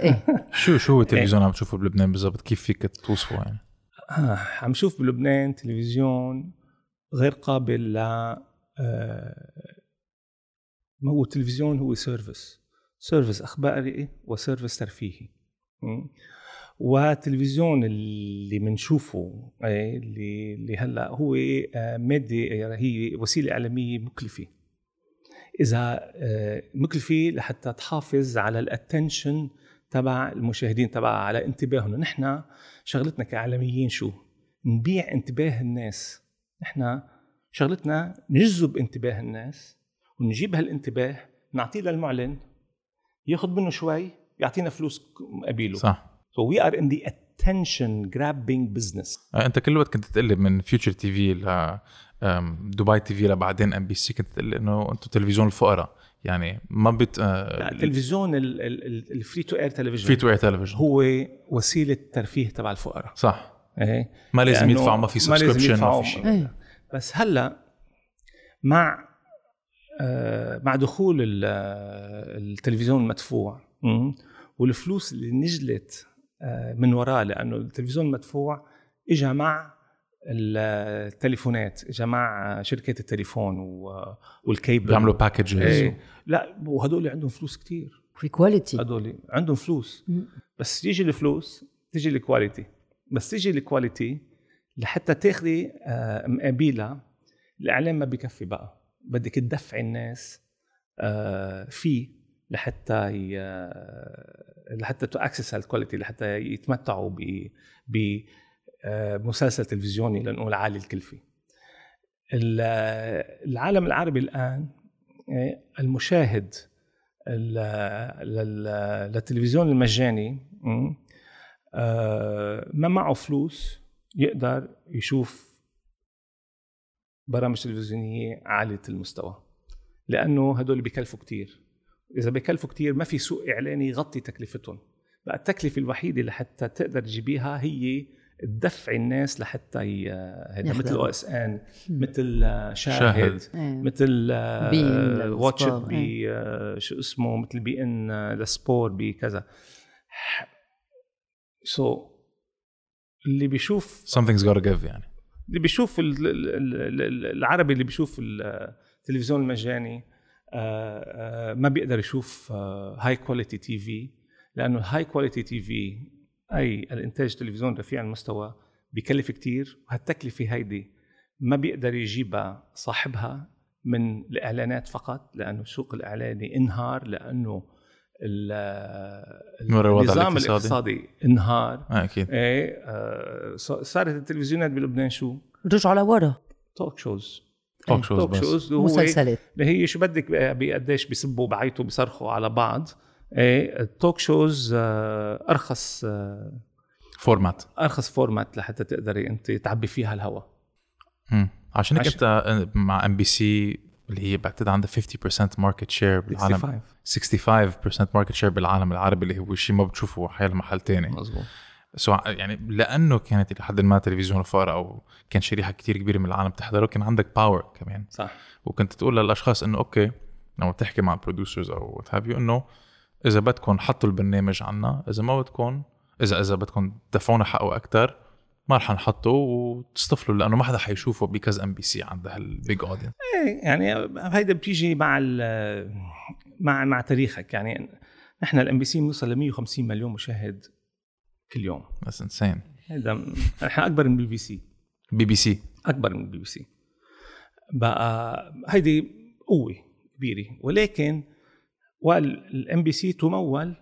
إيه. <laughs>
شو شو هو التلفزيون عم تشوفه بلبنان بالضبط؟ كيف فيك توصفه يعني؟
آه عم شوف بلبنان تلفزيون غير قابل ل آه، ما هو التلفزيون هو service service أخباري و service ترفيهي. م? والتلفزيون اللي بنشوفه إيه، اللي اللي هلأ هو آه، مادة هي وسيلة إعلامية مكلفة. إذا آه، مكلفة لحتى تحافظ على الاتنشن تبع المشاهدين تبع على انتباههم. نحن شغلتنا كاعلاميين شو؟ نبيع انتباه الناس. نحن شغلتنا نجذب انتباه الناس ونجيب هالانتباه نعطيه للمعلن ياخذ منه شوي يعطينا فلوس قبيله.
صح.
So we are in the attention grabbing business.
آه، انت كل وقت كنت تقلب من فيوتشر تي في ل دبي تي في لبعدين ام بي سي كنت تقول إنه أنتم تلفزيون الفقراء. يعني ما بت
لا التلفزيون ال free to
air free
تلفزيون
to air تلفزيون
هو وسيلة ترفيه تبع الفقراء.
صح.
إيه؟
ما لازم يدفعوا ما في
ما
subscription ما
يدفعوا.
في شيء.
إيه.
بس هلا مع آه، مع دخول ال- آه، التلفزيون المدفوع والفلوس اللي نزلت آه، من وراه لأنه التلفزيون المدفوع اجى مع التليفونات اجى مع شركات التليفون و- والكيبل.
بيعملوا packages
إيه. لا وهدول عندهم فلوس كتير.
في quality
هدول عندهم فلوس.
مم.
بس تيجي الفلوس تيجي ال quality بس تيجي ال quality لحتى تاخذي آه، مقابلها الاعلام ما بكفي بقى. بدك تدفعي الناس آه، فيه. لحتى ي... لحتى to access هال quality لحتى يتمتعوا ب ب آه، تلفزيوني لنقول عالي الكلفة. ال- العالم العربي الآن آه، المشاهد ال- لل- للتلفزيون المجاني آه، ما معه فلوس يقدر يشوف برامج تلفزيونية عالية المستوى لأنه هدول بيكلفوا كتير. إذا بيكلفوا كتير ما في سوق إعلاني يغطي تكلفتهم بقى التكلفة الوحيدة لحتى تقدر تجيبيها هي تدفعي الناس لحتى
يحضروا.
مثل OSN مثل آه، شاهد,
شاهد.
إيه.
مثل
beIN watch
لل
sport،
بي آه، شو اسمه مثل beIN آه، لل sport بكذا so اللي بيشوف
something's gotta give يعني
اللي بيشوف ال- ال- ال- ال- العربي اللي بيشوف التلفزيون المجاني آه، آه، ما بيقدر يشوف high quality TV لأنه ال high quality TV أي الإنتاج تلفزيون رفيع المستوى بكلف كتير وهالتكلفة هيدي ما بيقدر يجيبها صاحبها من الإعلانات فقط لأنه السوق الاعلاني انهار
لأنه الوضع
النظام
الاقتصادي.
الاقتصادي انهار
أكيد
إيه آه، صارت التلفزيونات بلبنان شو؟
رجعوا لورا
talk shows
talk shows
talk
بس.
shows
مسلسلات.
اللي هي شو بدك بقديش بيسبوا بعيطوا بيصرخوا على بعض. إيه ال talk shows آه، أرخص آه،
format
أرخص format لحتى تقدري أنت تعبي فيها الهواء.
عشان هيك أنت مع MBC اللي هي بعتقد عندها 50% market share بالعالم.
65
65% market share بالعالم العربي اللي هو شيء ما بتشوفه حيال محل تاني.
مزبوط
so يعني لأنه كانت لحد ما تلفزيون الفقراء أو كان شريحة كتير كبيرة من العالم تحضره كان عندك power كمان.
صح.
وكنت تقول للأشخاص إنه okay لما بتحكي مع ال producers or what have you إنه إذا بدكم حطوا البرنامج عنا إذا ما بدكم اذا إذا بدكم تدفعونا حقه أكثر ما رح نحطه وتصطفلوا لأنه ما حدا حيشوفه because ام بي سي عندها ال big
audience إيه يعني هيدا بتيجي مع ال- مع مع تاريخك. يعني نحن الام بي سي بنوصل ل 150 مليون مشاهد كل يوم.
بس انسان
هيدا نحن أكبر من البي بي سي.
بي بي سي.
أكبر من البي بي سي. بقى هيدي قوة كبيرة. ولكن والام بي سي تمول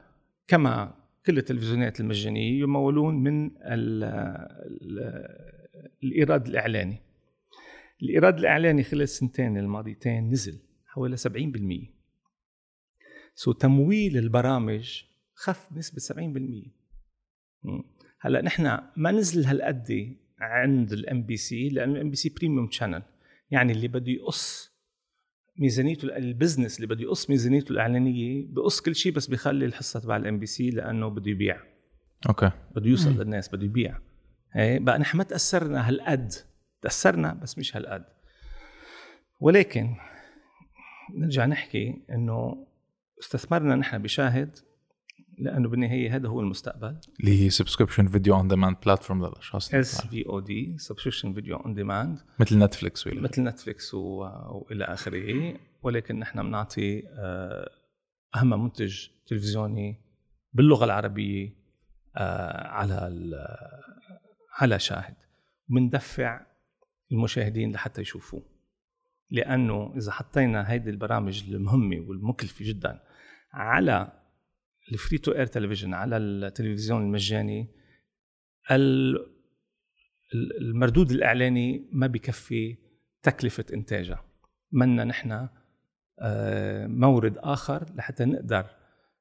كما كل التلفزيونات المجانية يمولون من ال ال الإيراد الإعلاني. الإيراد الإعلاني خلال السنتين الماضيتين نزل حوالي 70% so تمويل البرامج خف بنسبة 70% مم. هلا نحن ما نزل هالقد عند الام بي سي لأنه الام بي سي premium channel يعني اللي بده يقص ميزانيته ال business اللي بده يقص ميزانيته الإعلانية بقص كل شيء بس بيخلي الحصة تبع الام بي سي لأنه بده يبيع.
Okay.
بده يوصل للناس بده يبيع. هي بقى نحن ما تأثرنا هالقد. تأثرنا بس مش هالقد. ولكن نرجع نحكي إنه استثمرنا نحن بشاهد لأنه بالنهاية هذا هو المستقبل.
اللي هي subscription video on demand platform للأشخاص
اس في أو دي سبسكريبشن فيديو اون ديماند
مثل نتفليكس ولا
مثل نتفليكس و... وإلى آخره. ولكن نحن بنعطي آه، أهم منتج تلفزيوني باللغة العربية آه، على. على شاهد. بندفع المشاهدين لحتى يشوفوه. لأنه إذا حطينا هيدي البرامج المهمة والمكلفة جدا على ال free to air تلفزيون على التلفزيون المجاني المردود الإعلاني ما بكفي تكلفة إنتاجها. منا نحن آه، مورد آخر لحتى نقدر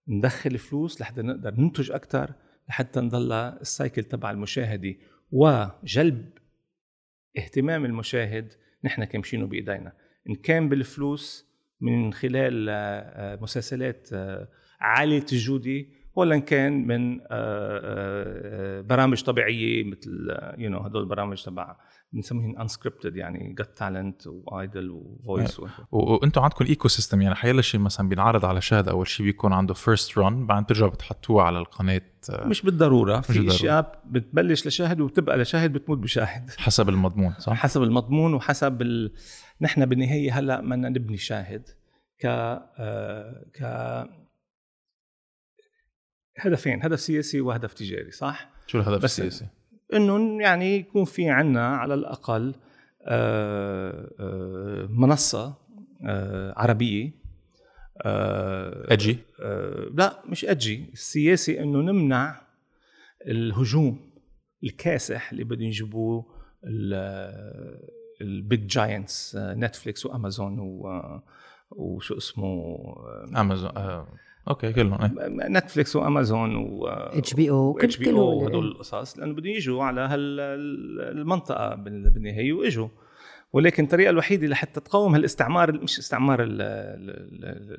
ندخل فلوس لحتى نقدر ننتج أكثر لحتى نضل ال cycle تبع المشاهدة. وجلب اهتمام المشاهد نحن كامشينه بإيدينا. إن كان بالفلوس من خلال آه، آه، مسلسلات عاليه الجوده ولا إن كان من برامج طبيعية مثل you know هدول البرامج تبع بنسميهم unscripted يعني Got Talent و Idol
و Voice وأنتم عندكم ecosystem يعني حيلا شيء مثلا بينعرض على شاهد اول شيء بيكون عنده first run بعدين ترجعوا بتحطوه على القناة
مش بالضرورة في اشياء بتبلش لشاهد وبتبقى لشاهد بتموت بشاهد. <laughs>
حسب المضمون صح؟
حسب المضمون وحسب ال... نحن بالنهاية هلأ بدنا نبني شاهد ك آه ك هدفين هدف سياسي وهدف تجاري صح؟
شو الهدف السياسي؟
إنه يعني يكون في عنا على الأقل آه، آه، منصة آه، عربية
أجي
لا مش أجي السياسي إنه نمنع الهجوم الكاسح اللي بدهم يجيبوه ال big giants نتفليكس وأمازون وشو اسمه
امازون okay كلهم
نتفليكس وأمازون و
إتش بي أو
إتش بي أو هدول القصص لأنه بدهم يجوا على هالمنطقه بالنهاية وإجوا. ولكن الطريقة الوحيدة لحتى تقاوم هالاستعمار مش استعمار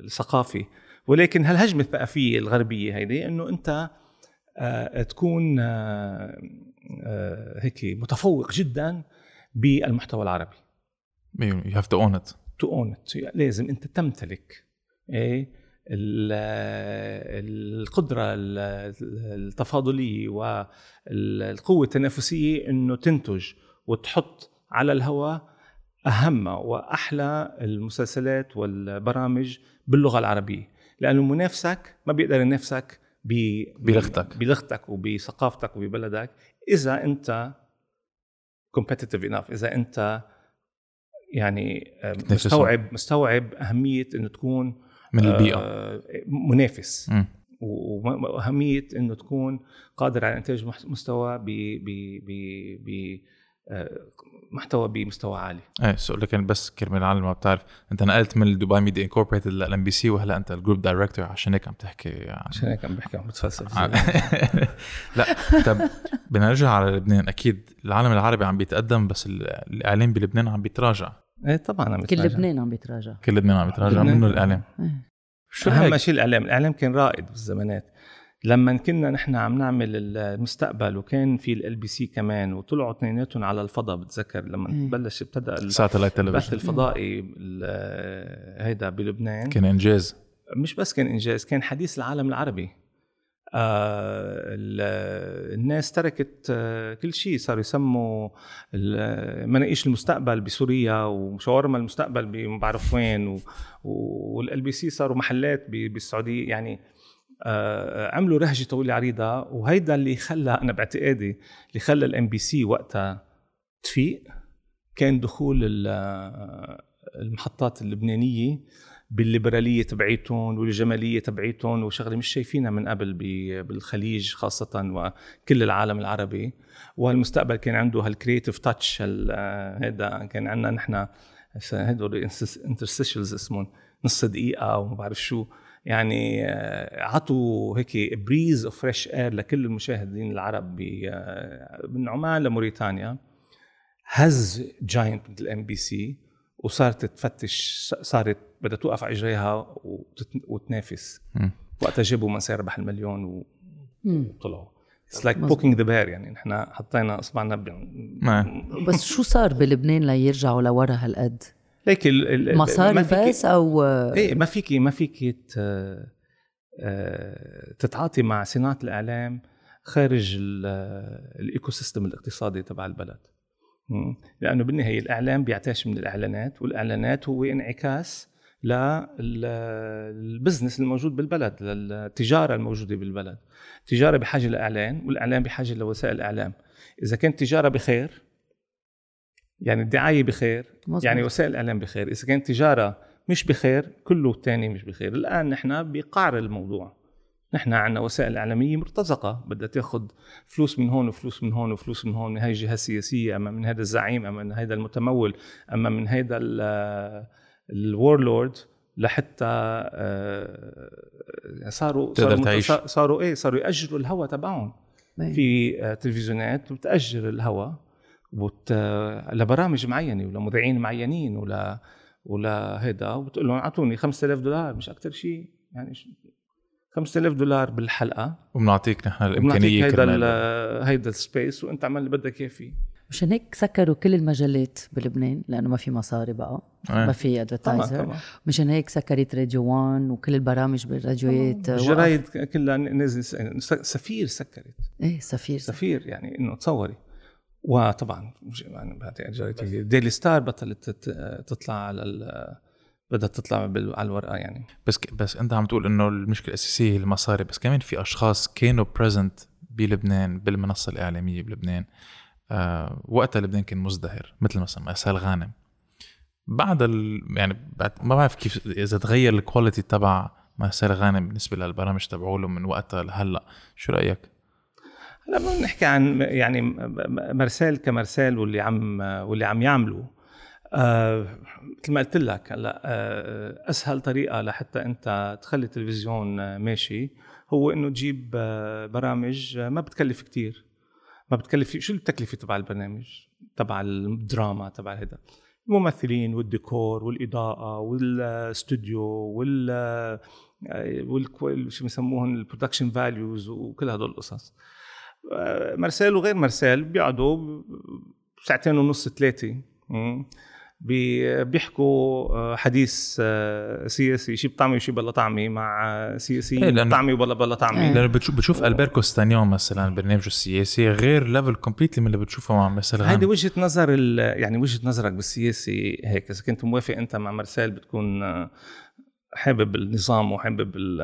الثقافي ولكن هالهجمة الثقافية الغربية هيدي إنه أنت آه، تكون آه، آه، هيك متفوق جدا بالمحتوى العربي.
You have to own it.
To own it لازم أنت تمتلك إيه؟ القدرة التفاضلية والقوة التنافسية إنه تنتج وتحط على الهواء أهم وأحلى المسلسلات والبرامج باللغة العربية. لأنه منافسك ما بيقدر ينافسك
بلغتك.
بلغتك وبثقافتك وببلدك إذا أنت competitive enough إذا أنت يعني مستوعب مستوعب أهمية إنه تكون
من البيئة. آه
منافس. م. وأهمية إنه تكون قادر على إنتاج مستوى ب ب ب ب آه، محتوى بمستوى عالي.
إيه so لكن بس كرمال العالم ما بتعرف. أنت نقلت من ال Dubai Media Incorporated للام بي سي وهلا أنت ال group director عشان هيك عم تحكي
عن عشان هيك عم بحكي عم بتفلسف. <laughs>
لا طب بدنا نرجع على لبنان. أكيد العالم العربي عم بيتقدم بس الإعلام بلبنان عم بيتراجع.
إيه طبعا عم
كل لبنان عم بيتراجع.
كل لبنان عم بيتراجع منه الإعلام.
إيه. شو أهم شيء الإعلام الإعلام كان رائد بالزمانات. لما كنا نحن عم نعمل المستقبل وكان في ال بي سي كمان وطلعوا اثنيناتهم على الفضاء بتذكر؟ لما م. بلش ابتدى البث الفضائي هيدا بلبنان.
كان إنجاز.
مش بس كان إنجاز كان حديث العالم العربي. الناس تركت آه كل شيء صاروا يسموا مناقيش المستقبل بسوريا وشاورما المستقبل بما بعرف وين والال بي سي صاروا محلات بالسعودية. يعني آه عملوا رهجة طويلة عريضة وهيدا اللي خلى أنا باعتقادي اللي خلى الام بي سي وقتها تفيق كان دخول آه، المحطات اللبنانية بالليبرالية تبعيتهم والجمالية تبعيتهم وشغلة مش شايفينها من قبل بالخليج خاصة وكل العالم العربي. والمستقبل كان عنده هال creative touch هذا كان عندنا نحن هدول interstitials اسمهم نص دقيقة وما بعرف شو. يعني آه، عطوا هيك breeze of fresh air لكل المشاهدين العرب آه، من عمان لموريتانيا. هز giant مثل ام بي سي وصارت تفتش صارت بدها توقف على إجريها وتنافس. وقتها جابوا من سير ربح المليون. وطلعوا it's
like.
poking the bear يعني نحن حطينا أصبعنا ب...
ما.
بس شو صار بلبنان ليرجعوا لورا هالقد؟
ليك ال... ال...
مصاري بس أو
إيه ما فيكي ما فيكي ت... آه، تتعاطي مع صناعة الإعلام خارج ال- ال ecosystem الاقتصادي تبع البلد. لأنه بالنهاية الإعلام بيعتاش من الإعلانات والإعلانات هو انعكاس للبزنس الموجود بالبلد للتجارة الموجودة بالبلد. التجارة بحاجة لإعلان والاعلام بحاجة لوسائل إعلام. إذا كانت تجارة بخير يعني الدعاية بخير
مزبوط.
يعني وسائل الاعلام بخير. إذا كانت تجارة مش بخير كله الثاني مش بخير. الآن نحن بقعر الموضوع. نحن عندنا وسائل إعلامية مرتزقة بدها تاخذ فلوس من هون وفلوس من هون وفلوس من هون من هاي الجهة السياسية أما من هذا الزعيم أما من هذا المتمول أما من هذا الورلورد لحتى آه، صاروا
تقدر
صاروا
تعيش.
صاروا إيه صاروا يأجروا الهوا تبعهم
إيه.
في آه، تلفزيونات بتأجر الهوا وت... لبرامج معينة ولمذيعين معينين ولا ولا هيدا وبتقول لهم اعطوني 5000 دولار مش أكثر شيء يعني 5000 دولار بالحلقة.
وبنعطيك نحن الإمكانية
هيدا
هيدا
ال space وانت اعمل اللي بدك إياه فيه.
مشان هيك سكروا كل المجلات بلبنان لأنه ما في مصاري بقى
إيه.
ما في advertiser
طبعا
مشان هيك سكرت راديو 1 وكل البرامج بالراديوات.
الجرايد كلها نزل س- سفير سكرت.
إيه سفير.
سفير يعني إنه تصوري. وطبعا يعني Daily Star بطلت تطلع على ال- بدها تطلع بال- على الورقة يعني.
بس ك- بس انت عم تقول انه المشكلة الأساسية هي المصاري بس كمان في أشخاص كانوا present بلبنان بالمنصة الإعلامية بلبنان. آه وقتها لبنان كان مزدهر مثل مثلا مأساة غانم. بعد ال... يعني بعد ما بعرف كيف إذا تغير الكواليتي تبع مأساة غانم بالنسبة للبرامج تبعوله من وقتها لهلأ شو
رأيك؟ هلأ بنحكي عن يعني مرسال كمرسال واللي عم واللي عم يعملوا آه مثل ما قلت لك هلا آه أسهل طريقة لحتى أنت تخلي التلفزيون آه، ماشي هو إنه تجيب آه برامج آه، ما بتكلف كتير. ما بتكلف شو التكلفة تبع البرنامج؟ تبع الدراما تبع هذا الممثلين والديكور والإضاءة والاستوديو وال آه، وال شو بيسموهم ال production values وكل هدول القصص. آه، مرسال وغير مرسال بيقعدوا ساعتين ونص ثلاثة بيحكوا آه، حديث آه، سياسي شيء بطعمي وشيء بلا طعمي مع آه،
إيه،
سياسيين
لأنه-
بطعمي وبلا بلا طعمي.
إيه.
لأنه بتشوف بتشوف ألبير كوستانيان مثلا برنامجه السياسي غير level completely من اللي بتشوفه مع مثلا غانم
وجهة نظر ال- يعني وجهة نظرك بالسياسي هيك. إذا كنت موافق أنت مع مرسال بتكون حابب النظام وحابب ال-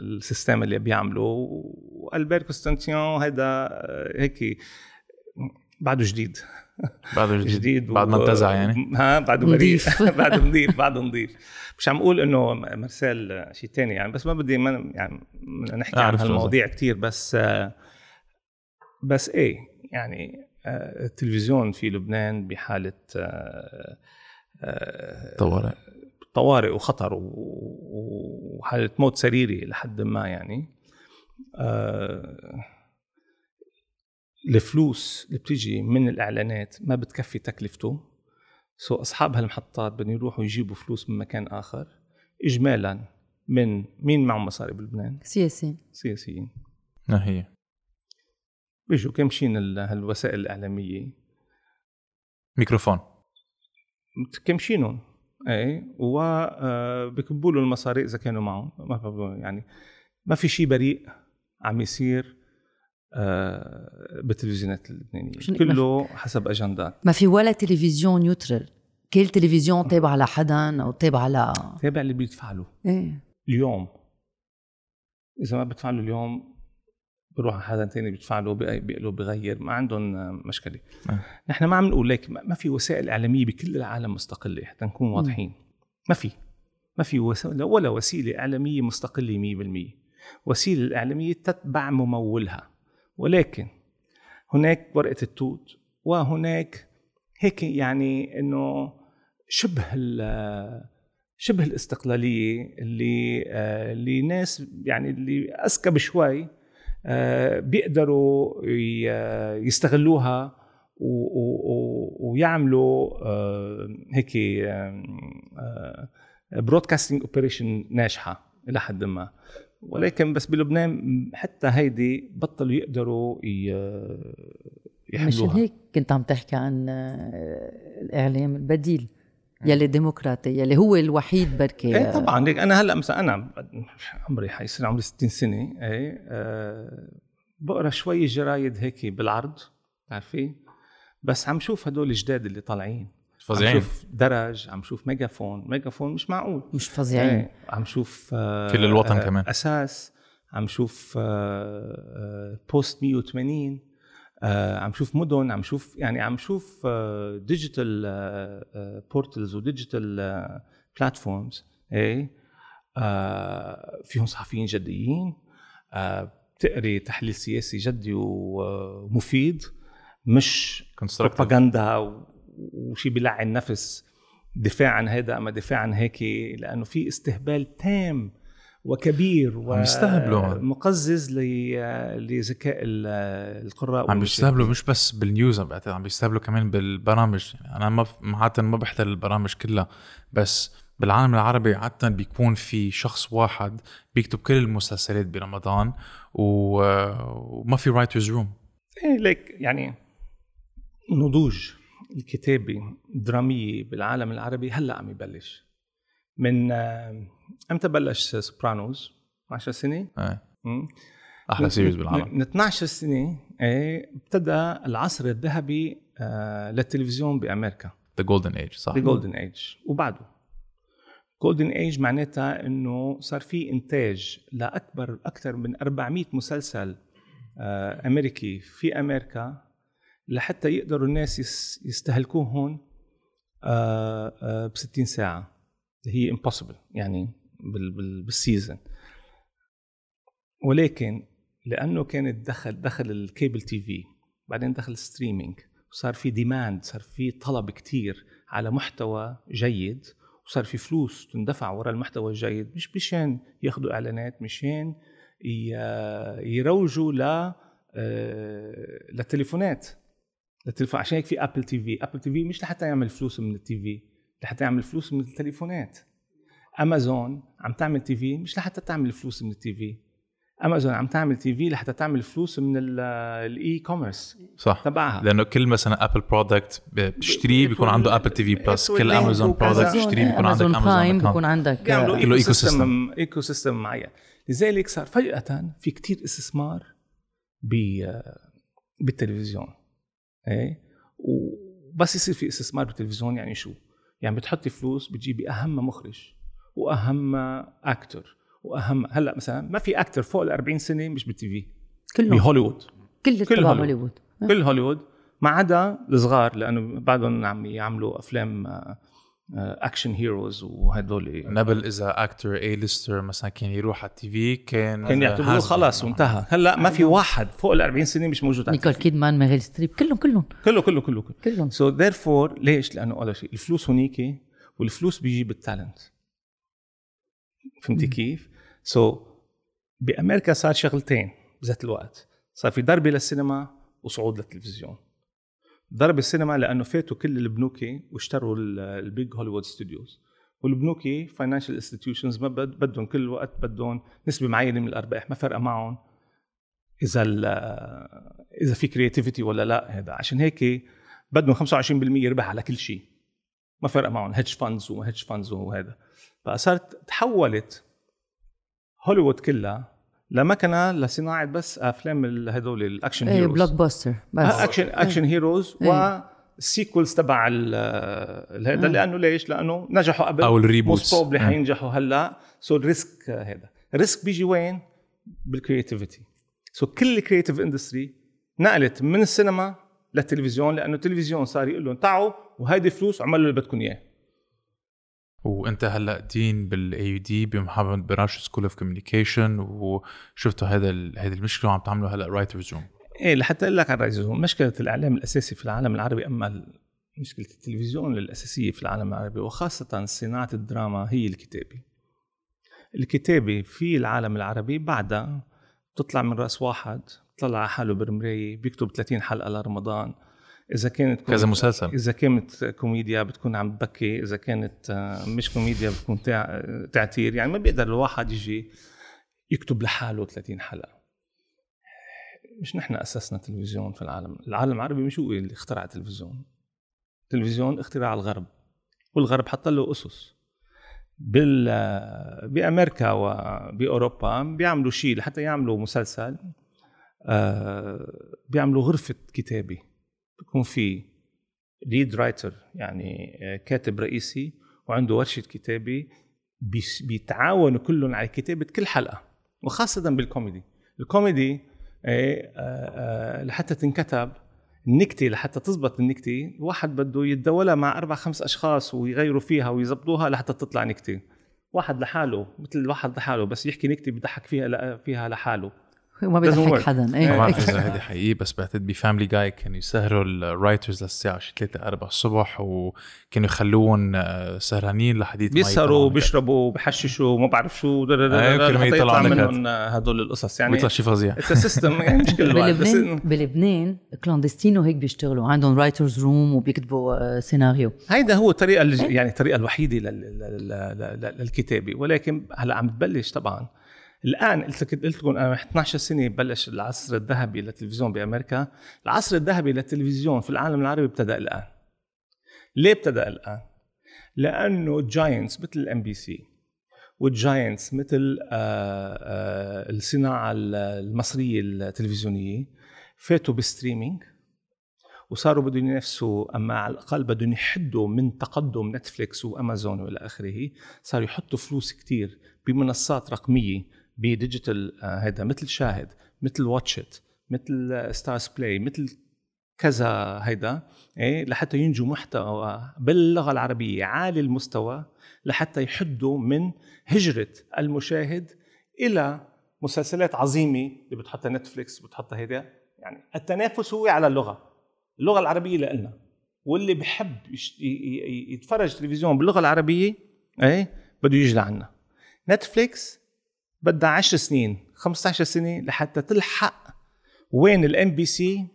ال system اللي بيعمله. وألبير كوستانيان آه، هيك بعده جديد.
بعده جديد,
جديد
بعد ما انتزع يعني. <laughs>
ها <laughs> بعده
نضيف.
بعده نظيف بعده نظيف مش عم أقول إنه مرسال شيء تاني يعني بس ما بدي ما يعني نحكي عن هالمواضيع كتير. بس آه، بس إيه يعني آه، التلفزيون في لبنان بحالة آه،
طوارئ.
طوارئ وخطر وحالة موت سريري لحد ما يعني. الفلوس اللي بتيجي من الإعلانات ما بتكفي تكلفته. سو أصحاب هالمحطات بدهم يروحوا يجيبوا فلوس من مكان آخر اجمالا من مين معهم مصاري بلبنان؟
سياسي
سياسيين.
ما هي؟
بيجوا كمشين ال- هالوسائل الإعلامية.
ميكروفون.
كمشينهم اي وبكبوا له المصاري إذا كانوا معهم. ما يعني ما في شيء بريء عم يصير. آه، بالتلفزيونات اللبنانيه كله حسب أجندات.
ما في ولا تلفزيون نيوترال. كل تلفزيون تابع لحدا أو تابع ل
تابع اللي بيدفع له
إيه.
اليوم. إذا ما بدفع له اليوم بروح على حدا تاني بيدفع له بي- بيقلو بغير ما عندهم مشكلة.
آه.
نحن ما عم نقول لك ما في وسائل إعلامية بكل العالم مستقلة حتى نكون واضحين. ما في. ما في. ولا وسيلة إعلامية مستقلة 100% وسيلة الاعلاميه تتبع ممولها. ولكن هناك ورقة التوت وهناك هيك يعني إنه شبه شبه الاستقلالية اللي آه، اللي ناس يعني اللي اذكى بشوي آه، بيقدروا ي- يستغلوها ويعملوا آه، هيك broadcasting operation ناجحة إلى حد ما. ولكن بس بلبنان حتى هيدي بطلوا يقدروا ي-
مشان
يحلوها.
هيك كنت عم تحكي عن آه، الإعلام البديل يلي ديمقراطي يلي هو الوحيد بركي.
إيه طبعا. ليك أنا هلأ مثلا أنا عمري حيصير عمري 60 سنة إيه آه بقرأ شوي جرايد هيك بالعرض بتعرفي؟ بس عم شوف هدول الجداد اللي طالعين. عم
فظيعين
شوف درج عم شوف Megaphone Megaphone مش معقول.
مش فظيعين.
إيه عم شوف آه
في للوطن
آه
كمان.
أساس عم شوف آه آه Post 180 آه عم شوف مدن عم شوف يعني عم شوف digital portals و digital platforms إيه؟ فيهم صحفيين جديين بتقري تحليل سياسي جدي ومفيد مش بروباغندا وشي بيلعن نفس دفاع عن هذا أما دفاع عن هيك لأنه في استهبال تام وكبير. ومقزز لذكاء ال- القراء
عم. بيستهبلوا مش بس بالنيوز عم بعتقد عم بيستهبلوا كمان بالبرامج يعني أنا ما عادة ما بحضر البرامج كلها بس بالعالم العربي عادة بيكون في شخص واحد بيكتب كل المسلسلات برمضان. وما في writers room
إيه ليك يعني نضوج الكتابة الدرامية بالعالم العربي هلا عم يبلش. من آه، إمتى بلش Sopranos؟ 10 سنة؟ مم.
أحلى
series
بالعالم.
من 12 سنة إيه ابتدى العصر الذهبي آه للتلفزيون بأمريكا.
the golden age صح.
the golden age وبعده. golden age معناتها إنه صار في إنتاج لأكبر أكثر من 400 مسلسل آه أمريكي في أمريكا. لحتى يقدروا الناس يس- يستهلكوهم آه آه ب 60 ساعة. هي impossible يعني بال بال بال season ولكن لأنه كانت دخل دخل ال cable TV بعدين دخل ال streaming وصار في demand صار في طلب كتير على محتوى جيد وصار في فلوس تندفع وراء المحتوى الجيد مش مشان ياخذوا إعلانات مشان يروجوا ل آه، للتليفونات للتليفون عشان هيك في Apple TV Apple TV مش لحتى يعمل فلوس من ال TV لحتى يعمل فلوس من التليفونات. امازون عم تعمل TV مش لحتى تعمل فلوس من ال TV. Amazon عم تعمل TV لحتى تعمل فلوس من ال e-commerce
صح.
تبعها.
لأنه كل مثلا Apple product بتشتريه بيكون عنده Apple TV Plus كل
Amazon.
product بتشتريه بيكون عندك
امازون بيكون عندك.
كله
ecosystem ecosystem معين. لذلك صار فجأة في كتير استثمار ب- بالتلفزيون. إيه؟ وبس يصير في استثمار بالتلفزيون يعني شو؟ يعني بتحطي فلوس بتجيبي أهم مخرج وأهم actor وأهم هلأ مثلا ما في actor فوق ال 40 سنة مش بال TV
كلهم.
بهوليوود.
كل
كل هوليوود. كل هوليوود. ما عدا الصغار لأنه بعدهم عم يعملوا أفلام آه، action heroes وهدول
نبل إذا actor A-lister مثلا كان يروح على ال TV كان
كان يعتبروه. خلص وانتهى هلأ ما في واحد فوق ال 40 سنة مش موجود على
نيكول. كيدمان ميريل ستريب كلهم كلهم
كله كله كله كله
كلهم
so therefore ليش؟ لأنه أول شيء الفلوس هنيك والفلوس بيجي بال talent
فهمتي.
كيف؟ so بأمريكا صار شغلتين بذات الوقت صار في ضربة للسينما وصعود للتلفزيون ضرب السينما لأنه فاتوا كل البنوكي واشتروا ال big Hollywood studios والبنوكي financial institutions ما بد- بدهم كل وقت بدهم نسبة معينة من الأرباح ما فرق معهم إذا إذا في creativity ولا لا هذا. عشان هيك بدهم 25% ربح على كل شيء. ما فرق معهم hedge funds و hedge funds وهذا. فصارت تحولت هوليوود كلها لمكنه لصناعه بس أفلام ال- هدول ال
action heroes blockbusters.
action action heroes
إيه.
وال sequels تبع ال- هذا
إيه.
لأنه ليش؟ لأنه نجحوا قبل.
أو ال
reboots probably حينجحوا هلأ. so ال risk هذا. ال risk بيجي وين؟ بال creativity so كل ال creative industry نقلت من السينما للتلفزيون لأنه التلفزيون صار يقول لهم تعوا وهيدي فلوس عملوا اللي بدكم إياه.
وانت هلا دين بالاي يو دي بمحمد براش سكول اوف كوميونيكيشن وشفتوا هذا هذه المشكلة وعم تعملوا هلا رايترز روم
إيه لحتى أقول لك عن الرئيسون مشكلة الإعلام الأساسي في العالم العربي أما مشكلة التلفزيون الأساسية في العالم العربي وخاصة صناعة الدراما هي الكتابه الكتابه في العالم العربي بعدها بتطلع من رأس واحد بيطلع على حاله بالمرايه بيكتب 30 حلقة لرمضان إذا كانت
كذا مسلسل.
إذا كانت كوميديا بتكون عم تبكي إذا كانت آه، مش كوميديا بتكون تع- تعتير. يعني ما بيقدر الواحد يجي يكتب لحاله 30 حلقة. مش نحن أسسنا تلفزيون في العالم. العالم العربي مش هو اللي اخترع التلفزيون. التلفزيون اختراع الغرب والغرب حط له أسس. بال بأمريكا وباوروبا بيعملوا شيء لحتى يعملوا مسلسل آه، بيعملوا غرفة كتابة. بيكون في lead writer يعني آه، كاتب رئيسي وعنده ورشة كتابة بيتعاونوا كلهم على كتابة كل حلقة وخاصة بال comedy. ال comedy آه، آه، لحتى تنكتب النكتة لحتى تزبط النكتة الواحد بده يتداولها مع أربع خمس أشخاص ويغيروا فيها ويزبطوها لحتى تطلع نكتة. واحد لحاله مثل واحد لحاله بس يحكي نكتة بيضحك فيها فيها لحاله.
ما
Doesn't
بيضحك. حدا.
ما
إيه
بعرف <laughs> إذا هيدي حقيقي بس بعتقد بفاملي جاي كانوا يسهروا الرايترز للساعة شي 3 4 الصبح وكانوا يخلوهم آه، سهرانين لحديت ما
بيسهروا
يطلعوا
وبيشربوا وبحششوا وما بعرف شو.
أيوة، كل ما
لحتى
يطلع
يطلع
نكت.
منهم هدول القصص. يعني
بيطلع شي فظيع.
اتس سيستم <laughs> يعني مش كل
بلبنان بلبنان كلاندستينو هيك بيشتغلوا. عندهم رايترز روم وبيكتبوا آه، سيناريو
هيدا هو الطريقة يعني الطريقة الوحيدة لل- لل- لل- لل- للكتابة. ولكن هلأ عم تبلش طبعا. الآن قلت لك قلت لكم أنا 12 سنة بلش العصر الذهبي للتلفزيون بأمريكا. العصر الذهبي للتلفزيون في العالم العربي ابتدأ الآن. ليه ابتدأ الآن؟ لأنه giants مثل الام بي سي وال giants مثل آه، آه، الصناعة المصرية التلفزيونية. فاتوا بال streaming وصاروا بدهم ينافسوا أما على الأقل بدهم يحدوا من تقدم نتفليكس وأمازون وإلى آخره. صاروا يحطوا فلوس كتير بمنصات رقمية ب digital آه، هذا مثل شاهد مثل Watch It مثل ستارز بلاي مثل كذا هيدا إيه؟ لحتى ينتجوا محتوى باللغة العربية عالي المستوى لحتى يحدوا من هجرة المشاهد إلى مسلسلات عظيمة اللي بتحطها نتفليكس بتحطها هيدا. يعني التنافس هو على اللغة اللغة العربية لنا واللي بحب يتفرج تلفزيون باللغة العربية إيه؟ بده يجي لعنا. نتفليكس بدها 10 سنين 15 سنة لحتى تلحق وين الام بي سي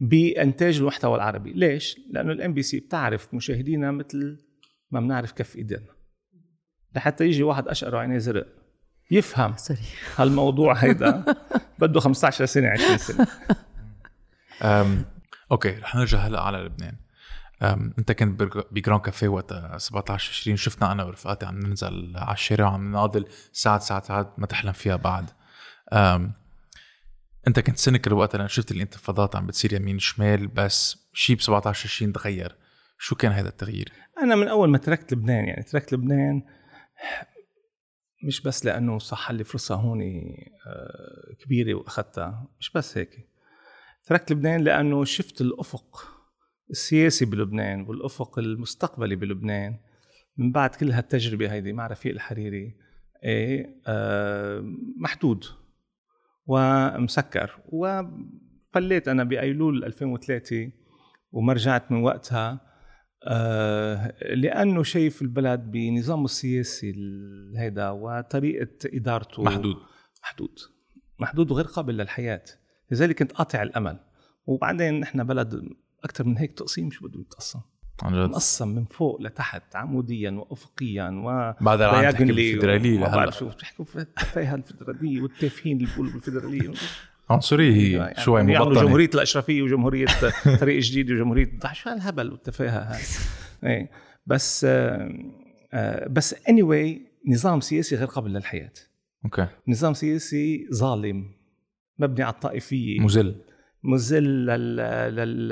بإنتاج المحتوى العربي. ليش؟ لأنه الام بي سي بتعرف مشاهدينا مثل ما بنعرف كف إيدينا. لحتى يجي واحد أشقر وعينيه زرق يفهم
sorry
هالموضوع هيدا. <laughs> بده 15 سنة 20 سنة.
أم، أوكي رح نرجع هلأ على لبنان. أنت كنت برج- بجران كافيه وقتها 17 20 شفنا أنا ورفقاتي عم ننزل على الشارع وعم نناضل ساعات ساعات ساعات ما تحلم فيها بعد. أنت كنت سنكر وقتها لأن شفت الانتفاضات عم بتصير يمين شمال بس شيء ب 17 20 تغير. شو كان هذا التغيير؟
أنا من أول ما تركت لبنان يعني تركت لبنان مش بس لأنه صح لي فرصة هون آه، كبيرة وأخذتها مش بس هيك. تركت لبنان لأنه شفت الأفق. السياسي بلبنان والأفق المستقبلي بلبنان من بعد كل هالتجربة هيدي مع رفيق الحريري إيه آه، محدود ومسكر. وفليت أنا بأيلول 2003 وما رجعت من وقتها آه، لأنه شايف البلد بنظامه السياسي ال- هيدا وطريقة إدارته
محدود.
محدود. محدود وغير قابل للحياة. لذلك كنت قاطع الأمل. وبعدين نحن بلد أكثر من هيك تقسيم شو بده يتقسم
عن جد.
مقسم من فوق لتحت عموديا وافقيا و
بعد عم تحكي
بالفدرالية
لهلأ.
بعرف شو بتحكوا في التفاهه الفدرالية والتافهين اللي بيقولوا بالفدرالية.
عنصرية هي
يعني
شوي
يعملوا
مبطنه
جمهورية الأشرفية وجمهورية طريق جديد وجمهورية شو هالهبل والتفاهة هاي؟ إيه. بس آه آه بس اني anyway نظام سياسي غير قابل للحياة.
أوكي.
نظام سياسي ظالم مبني على الطائفية.
مذل.
مذل لل... لل...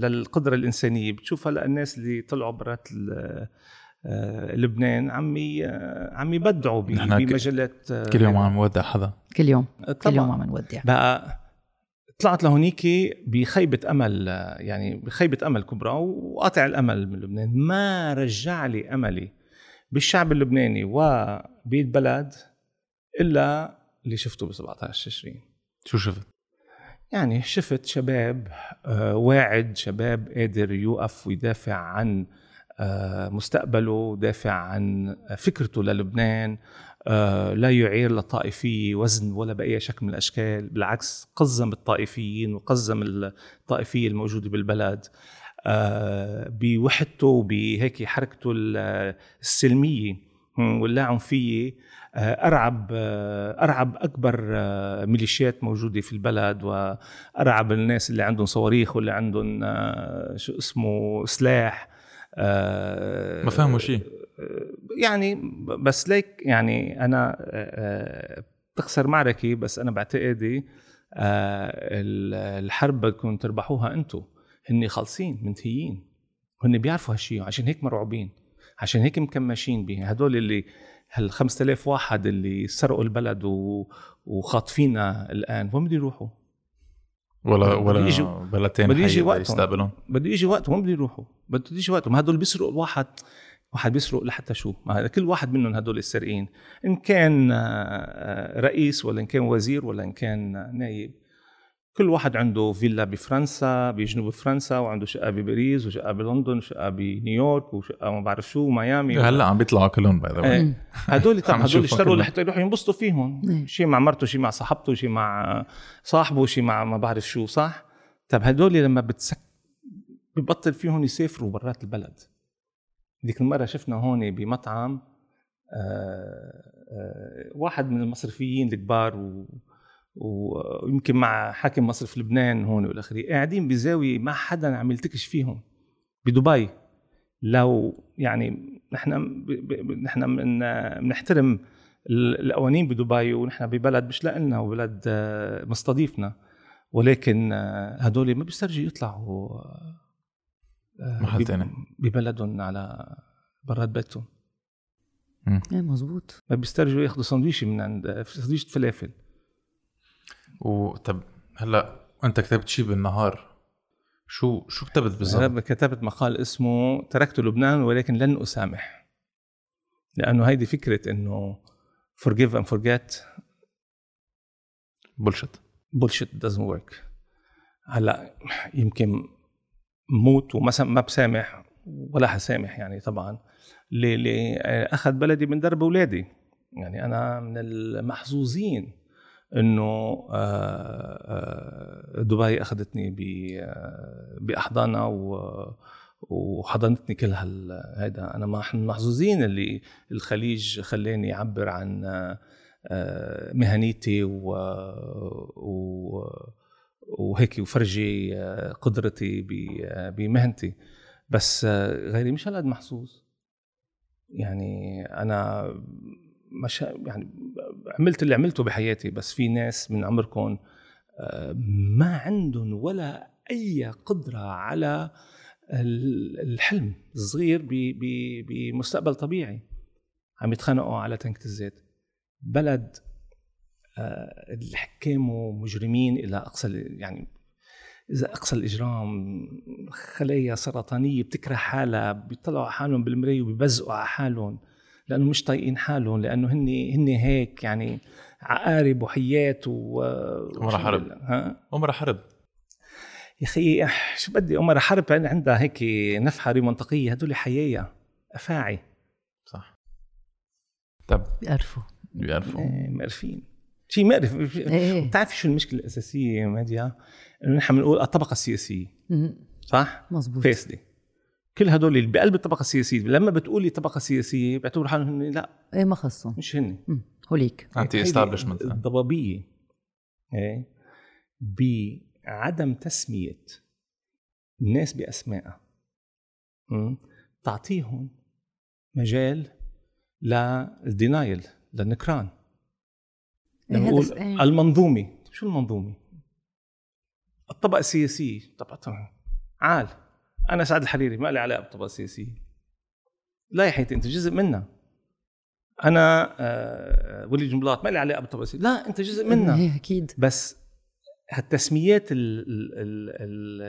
للقدرة الإنسانية. بتشوف هلا الناس اللي طلعوا برات آه، لبنان عم ي... عم يبدعوا بمجلات آه،
كل يوم عم نودع حدا.
كل يوم كل. يوم عم نودع.
بقى طلعت لهونيك بخيبة أمل يعني بخيبة أمل كبرى وقاطع الأمل من لبنان. ما رجع لي أملي بالشعب اللبناني وبالبلد إلا اللي شفته ب 17 تشرين
شو شفت؟
يعني شفت شباب آه، واعد شباب قادر يوقف ويدافع عن آه، مستقبله دافع عن فكرته للبنان آه، لا يعير للطائفية وزن ولا بأي شكل من الأشكال بالعكس قزم الطائفيين وقزم الطائفية الموجودة بالبلد بوحدته وبهيك حركته السلمية واللاعنفية أرعب أرعب أكبر ميليشيات موجودة في البلد وأرعب الناس اللي عندهم صواريخ واللي عندهم شو اسمه سلاح
ما فهموا شيء.
يعني بس ليك يعني أنا بتخسر معركة بس أنا بعتقدي الحرب بدكم تربحوها أنتم هن خالصين منتهيين. هن بيعرفوا هالشيء عشان هيك مرعوبين. عشان هيك مكمشين به هدول اللي هال 5000 واحد اللي سرقوا البلد و... وخاطفينا الآن وين بده يروحوا؟
ولا ولا يجي بلدين
بده يجي وقت
يستقبلهم
بده يجي وقت وين بده يروحوا؟ بده يجي وقت هدول بيسرقوا الواحد واحد بيسرق لحتى شو؟ ما كل واحد منهم هدول السارقين إن كان آه، رئيس ولا إن كان وزير ولا إن كان نايب. كل واحد عنده فيلا بفرنسا بجنوب فرنسا وعنده شقة بباريس وشقة بلندن وشقة بنيويورك وشقة ما بعرف شو ميامي.
هلا عم بيطلعوا كلهم by
the <laughs> هدول طبعا هدول اشتروا لحتى يروحوا ينبسطوا فيهم. شيء مع مرته شيء مع صاحبته شيء مع صاحبه شيء مع ما بعرف شو صح؟ طب هدول لما بتسك ببطل فيهم يسافروا برات البلد. ديك المرة شفنا هون بمطعم آه، آه، واحد من المصرفيين الكبار و ويمكن مع حاكم مصرف لبنان هون والاخرين قاعدين بزاوية ما حدا عم يلتكش فيهم. بدبي لو يعني نحن نحن بنحترم القوانين بدبي ونحن ببلد مش لنا وبلد آه، مستضيفنا. ولكن هدول ما بيسترجوا يطلعوا
محل ثاني
ببلدهم على برات بيتهم.
إيه مزبوط
ما بيسترجوا ياخذوا سندويشه من عند سندويشه فلافل.
وطب هلا انت كتبت شيء بالنهار شو شو كتبت بالضبط؟
كتبت مقال اسمه تركت لبنان ولكن لن أسامح لأنه هيدي فكرة إنه forgive and forget.
بولشت.
بولشت doesn't work. هلا يمكن موت وما ما بسامح ولا حسامح يعني طبعا. اللي اخذ بلدي من درب أولادي. يعني أنا من المحظوظين. إنه آه، آه، دبي أخذتني بأحضانها وحضنتني كل هذا أنا محظوظين اللي الخليج خلاني اعبر عن آه، مهنيتي و, و وهيك وفرجي آه، قدرتي آه، بمهنتي. بس آه، غيري مش هالقد محظوظ. يعني أنا مش يعني عملت اللي عملته بحياتي بس في ناس من عمركم ما عندهم ولا أي قدرة على الحلم الصغير بمستقبل طبيعي. عم يتخانقوا على تنكة الزيت. بلد الحكام ومجرمين إلى أقصى يعني إذا أقصى الإجرام خلايا سرطانية بتكره حالها بيطلعوا على حالهم بالمراية وبيبزقوا على حالهم. لأنه مش طايقين حالهم لأنه هن هن هيك يعني عقارب وحيات و
عمر حرب. ها؟ عمر حرب.
يا أخي شو بدي؟ عمر حرب عندها هيك نفحة منطقية هدول حيايا أفاعي.
صح. طب.
بيعرفوا
بيعرفوا
إيه مقرفين. شيء مقرف إيه. بتعرفي شو المشكلة الأساسية ماديا إنه نحن بنقول الطبقة السياسية. صح؟
مزبوط
فاسده كل هدول اللي بقلب الطبقة السياسية لما بتقولي طبقة سياسية بيعتبروا حالهم هن لا.
إيه ما خصهم.
مش هن
هوليك.
انتي استابلشمنت
الضبابية. إيه؟ بعدم تسمية الناس باسمائها تعطيهم مجال للدينايل للنكران لما نقول إيه. المنظومة شو المنظومة؟ الطبقة السياسية طبعا عال. أنا سعد الحريري ما لي علاقة بالطبقه السياسيه لا يا حياتي أنت جزء منها أنا آه ولي جنبلاط ما لي علاقة بالطبقه السياسيه لا أنت جزء منها
إيه أكيد.
بس هالتسميات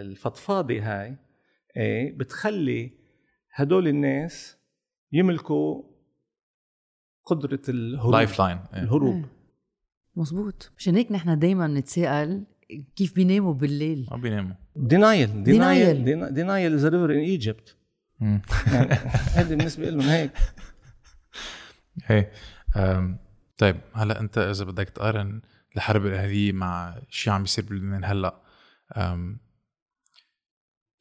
الفضفاضة هاي إيه بتخلي هدول الناس يملكوا قدرة الهروب.
lifeline
الهروب. إيه.
مزبوط مشان هيك نحن دائما نتساءل كيف بيناموا بالليل؟
ما بيناموا.
denial denial denial is river
in
Egypt هذه بالنسبة لهم هيك. <laughs>
هي أم، طيب هلا أنت إذا بدك تقارن الحرب الاهليه مع شيء عم يصير بلبنان هلا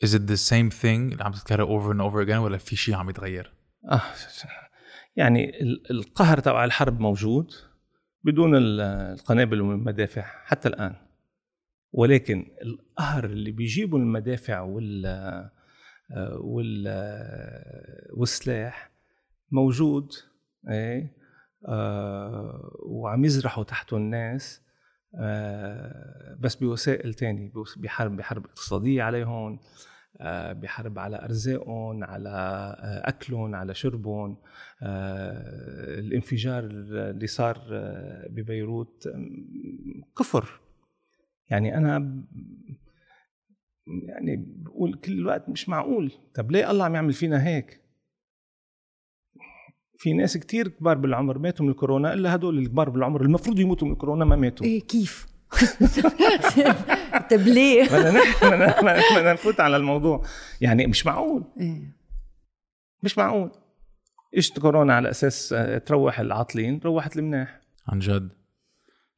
is it the same thing اللي عم تتكرر over and over again ولا في شيء عم يتغير؟
آه يعني ال- القهر تبع الحرب موجود بدون ال- القنابل والمدافع حتى الآن. ولكن القهر اللي بيجيبه المدافع وال وال والسلاح موجود إيه؟ آه وعم يزرحوا تحته الناس آه بس بوسائل تاني بوس- بحرب بحرب اقتصادية عليهم آه بحرب على أرزاقهم على أكلهم على شربهم الانفجار اللي صار ببيروت كفر. يعني أنا ب- يعني بقول كل الوقت مش معقول. طب ليه الله عم يعمل فينا هيك؟ في ناس كتير كبار بالعمر ماتوا من الكورونا إلا هدول الكبار بالعمر المفروض يموتوا من الكورونا ما ماتوا.
إيه كيف؟ <laughs> طب ليه؟ <laughs>
بدنا نحكي بدنا بدنا نفوت على الموضوع. يعني مش معقول.
إيه.
مش معقول. إجت كورونا على أساس آه، تروح العاطلين روحت المناح.
عن جد؟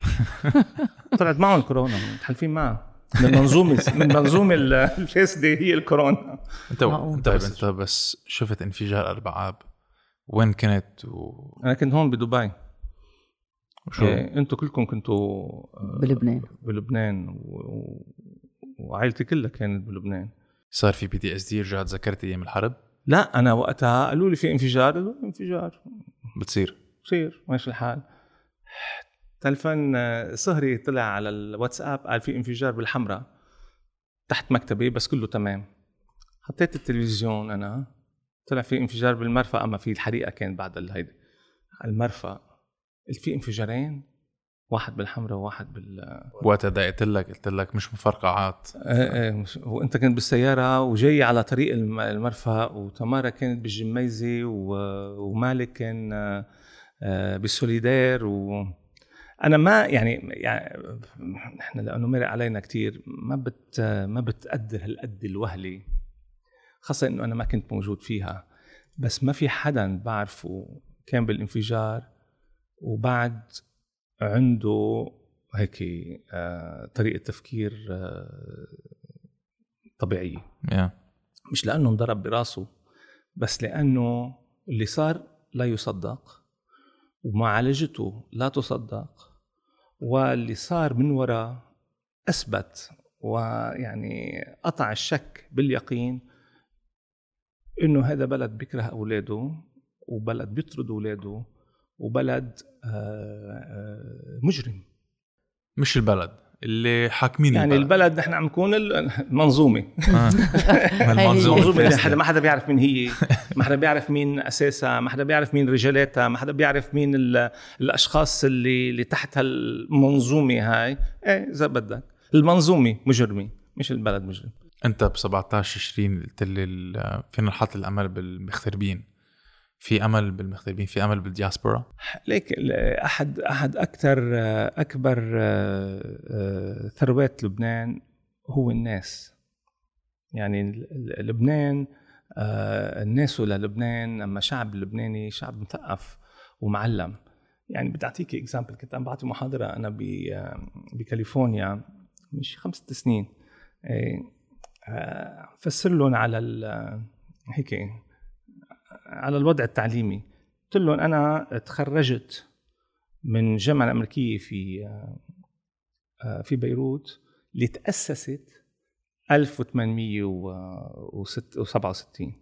<laughs>
طلعت معهم الكورونا. متحالفين معها من المنظومه من المنظومه ال- الفاسده هي الكورونا.
انت
معقول.
طيب
بس-
انت بس شفت انفجار أربع اب وين كنت و...
أنا كنت هون بدبي.
وشو؟
إيه، أنتم كلكم كنتوا آه،
بلبنان.
بلبنان. و... وعائلتي كلها كانت بلبنان.
صار في PTSD رجعت ذكرت أيام الحرب؟
لا أنا وقتها قالوا لي في انفجار. قالوا انفجار.
بتصير.
بصير. ماشي الحال. تلفن صهري طلع على الواتساب قال في انفجار بالحمراء تحت مكتبي بس كله تمام. حطيت التلفزيون أنا طلع في انفجار بالمرفأ أما في الحريقة كانت بعد الهيدي المرفأ. قلت في انفجارين واحد بالحمراء وواحد بال
وقتها دقيت لك قلت لك مش مفرقعات.
إيه إيه وأنت كنت بالسيارة وجاي على طريق الم- المرفأ وتمارا كانت بالجميزة ومالك كان آه، بالسوليدير و أنا ما يعني يعني نحن لأنه مرق علينا كثير ما بت ما بتقدر هالقد الوهله خاصة إنه أنا ما كنت موجود فيها. بس ما في حدا بعرفه كان بالانفجار وبعد عنده هيك آه، طريقة تفكير آه، طبيعية.
يا
مش لأنه انضرب براسه بس لأنه اللي صار لا يصدق ومعالجته لا تصدق. واللي صار من وراء أثبت ويعني قطع الشك باليقين إنه هذا بلد بيكره أولاده وبلد بيطرد أولاده وبلد آه، آه، مجرم.
مش البلد. اللي حاكمين
يعني البلد نحن عم نكون المنظومه <laughs>
آه. المنظومة.
منظومة. اللي
الفاسدة.
حدا ما حدا بيعرف مين هي. ما حدا بيعرف مين أساسها. ما حدا بيعرف مين رجالاتها. ما حدا بيعرف مين ال- الأشخاص اللي اللي تحت هالمنظومة هاي. إيه إذا بدك. المنظومة مجرمة مش البلد مجرم.
أنت ب 17 20 قلت لي فينا نحط الأمل بالمغتربين في أمل بالمغتربين في أمل بالدياسبورا؟
ليك أحد أحد أكثر أكبر آه، آه، ثروات لبنان هو الناس. يعني لبنان آه، الناس للبنان أما شعب لبناني شعب مثقف ومعلم. يعني بدي أعطيك اكزامبل كنت عم بعطي محاضرة أنا بكاليفورنيا من شي خمس سنين. إيه، فسر لهم على هيك على الوضع التعليمي. قلت لهم أنا تخرجت من الجامعة الأمريكية في آه، في بيروت اللي تأسست 1867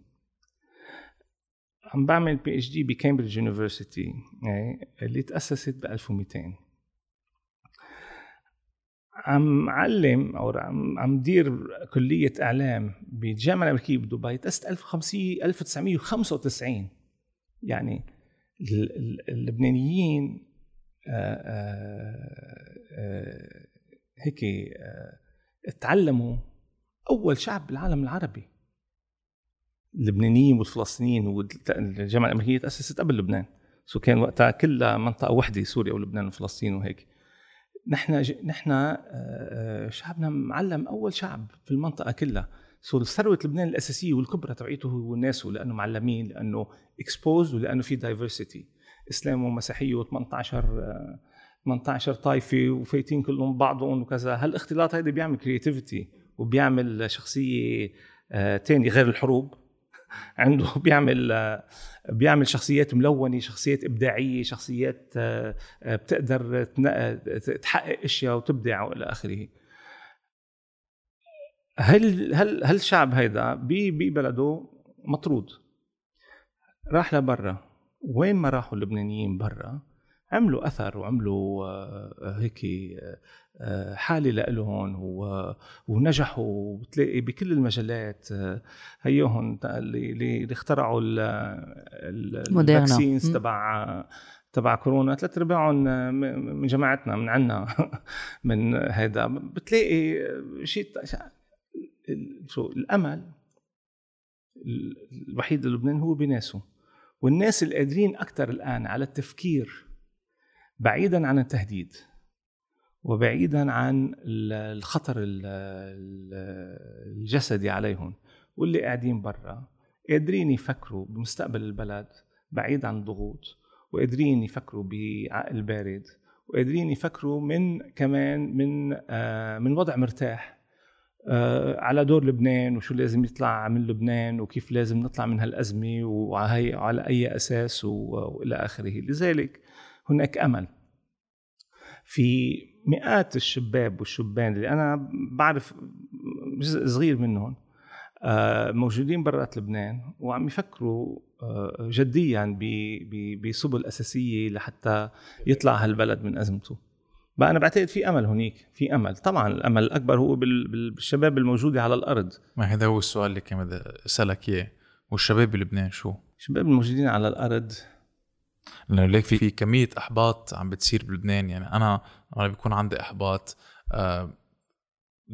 عم بعمل PhD ب Cambridge University اللي تأسست ب 1200 عم علم أو عم دير كلية إعلام بالجامعة الأمريكية بدبي 1500 1995 يعني ال- ال- اللبنانيين آه، آه، آه، هيك تعلموا أول شعب بالعالم العربي. اللبنانيين والفلسطينيين والجامعة الأمريكية تأسست قبل لبنان. so كان وقتها كلها منطقة وحدة سوريا ولبنان وفلسطين وهيك. نحن ج... نحن آه، آه، شعبنا معلم أول شعب في المنطقة كلها. so ثروة لبنان الأساسية والكبرى تبعيته هو ناسه لأنه معلمين لأنه exposed ولأنه في diversity إسلام ومسيحية و18 18 طائفة وفايتين كلهم بعضهم وكذا. هالاختلاط هيدا بيعمل creativity وبيعمل شخصية آه تاني غير الحروب. عنده <laughs> بيعمل بيعمل شخصيات ملونة شخصيات إبداعية شخصيات آه آه بتقدر تحقق أشياء وتبدع والى آخره. هل هل هل الشعب هيدا ببلده مطرود؟ راح لبرا. وين ما راحوا اللبنانيين برا عملوا أثر وعملوا آه، هيك آه، آه، حالة لإلهم ونجحوا بتلاقي بكل المجالات هيهم اللي اللي اخترعوا. الفاكسينز. تبع تبع كورونا ثلاث ارباعهم من جماعتنا من عنا <laughs> من هيدا بتلاقي شيء شو الأمل ال- الوحيد للبنان هو بناسه والناس اللي قادرين أكثر الآن على التفكير بعيدا عن التهديد وبعيدا عن ال- الخطر ال- ال- الجسدي عليهم واللي قاعدين برا قادرين يفكروا بمستقبل البلد بعيد عن الضغوط وقادرين يفكروا بعقل بارد وقادرين يفكروا من كمان من آه من وضع مرتاح آه، على دور لبنان وشو لازم يطلع من لبنان وكيف لازم نطلع من هالأزمة وعلى وعلى أي أساس و- وإلى آخره. لذلك هناك أمل. في مئات الشباب والشبان اللي أنا بعرف جزء صغير منهم آه، موجودين برات لبنان وعم يفكروا آه، جديا بسبل أساسية لحتى يطلع هالبلد من أزمته. بقى أنا بعتقد في أمل هنيك في أمل. طبعا الأمل الأكبر هو بال- بال- بالشباب الموجودة على الأرض.
ما هذا هو السؤال اللي كان بدي أسألك إياه. والشباب بلبنان شو؟
الشباب الموجودين على الأرض
لأنه ليك في في كمية إحباط عم بتصير بلبنان. يعني أنا أنا بيكون عندي إحباط آه،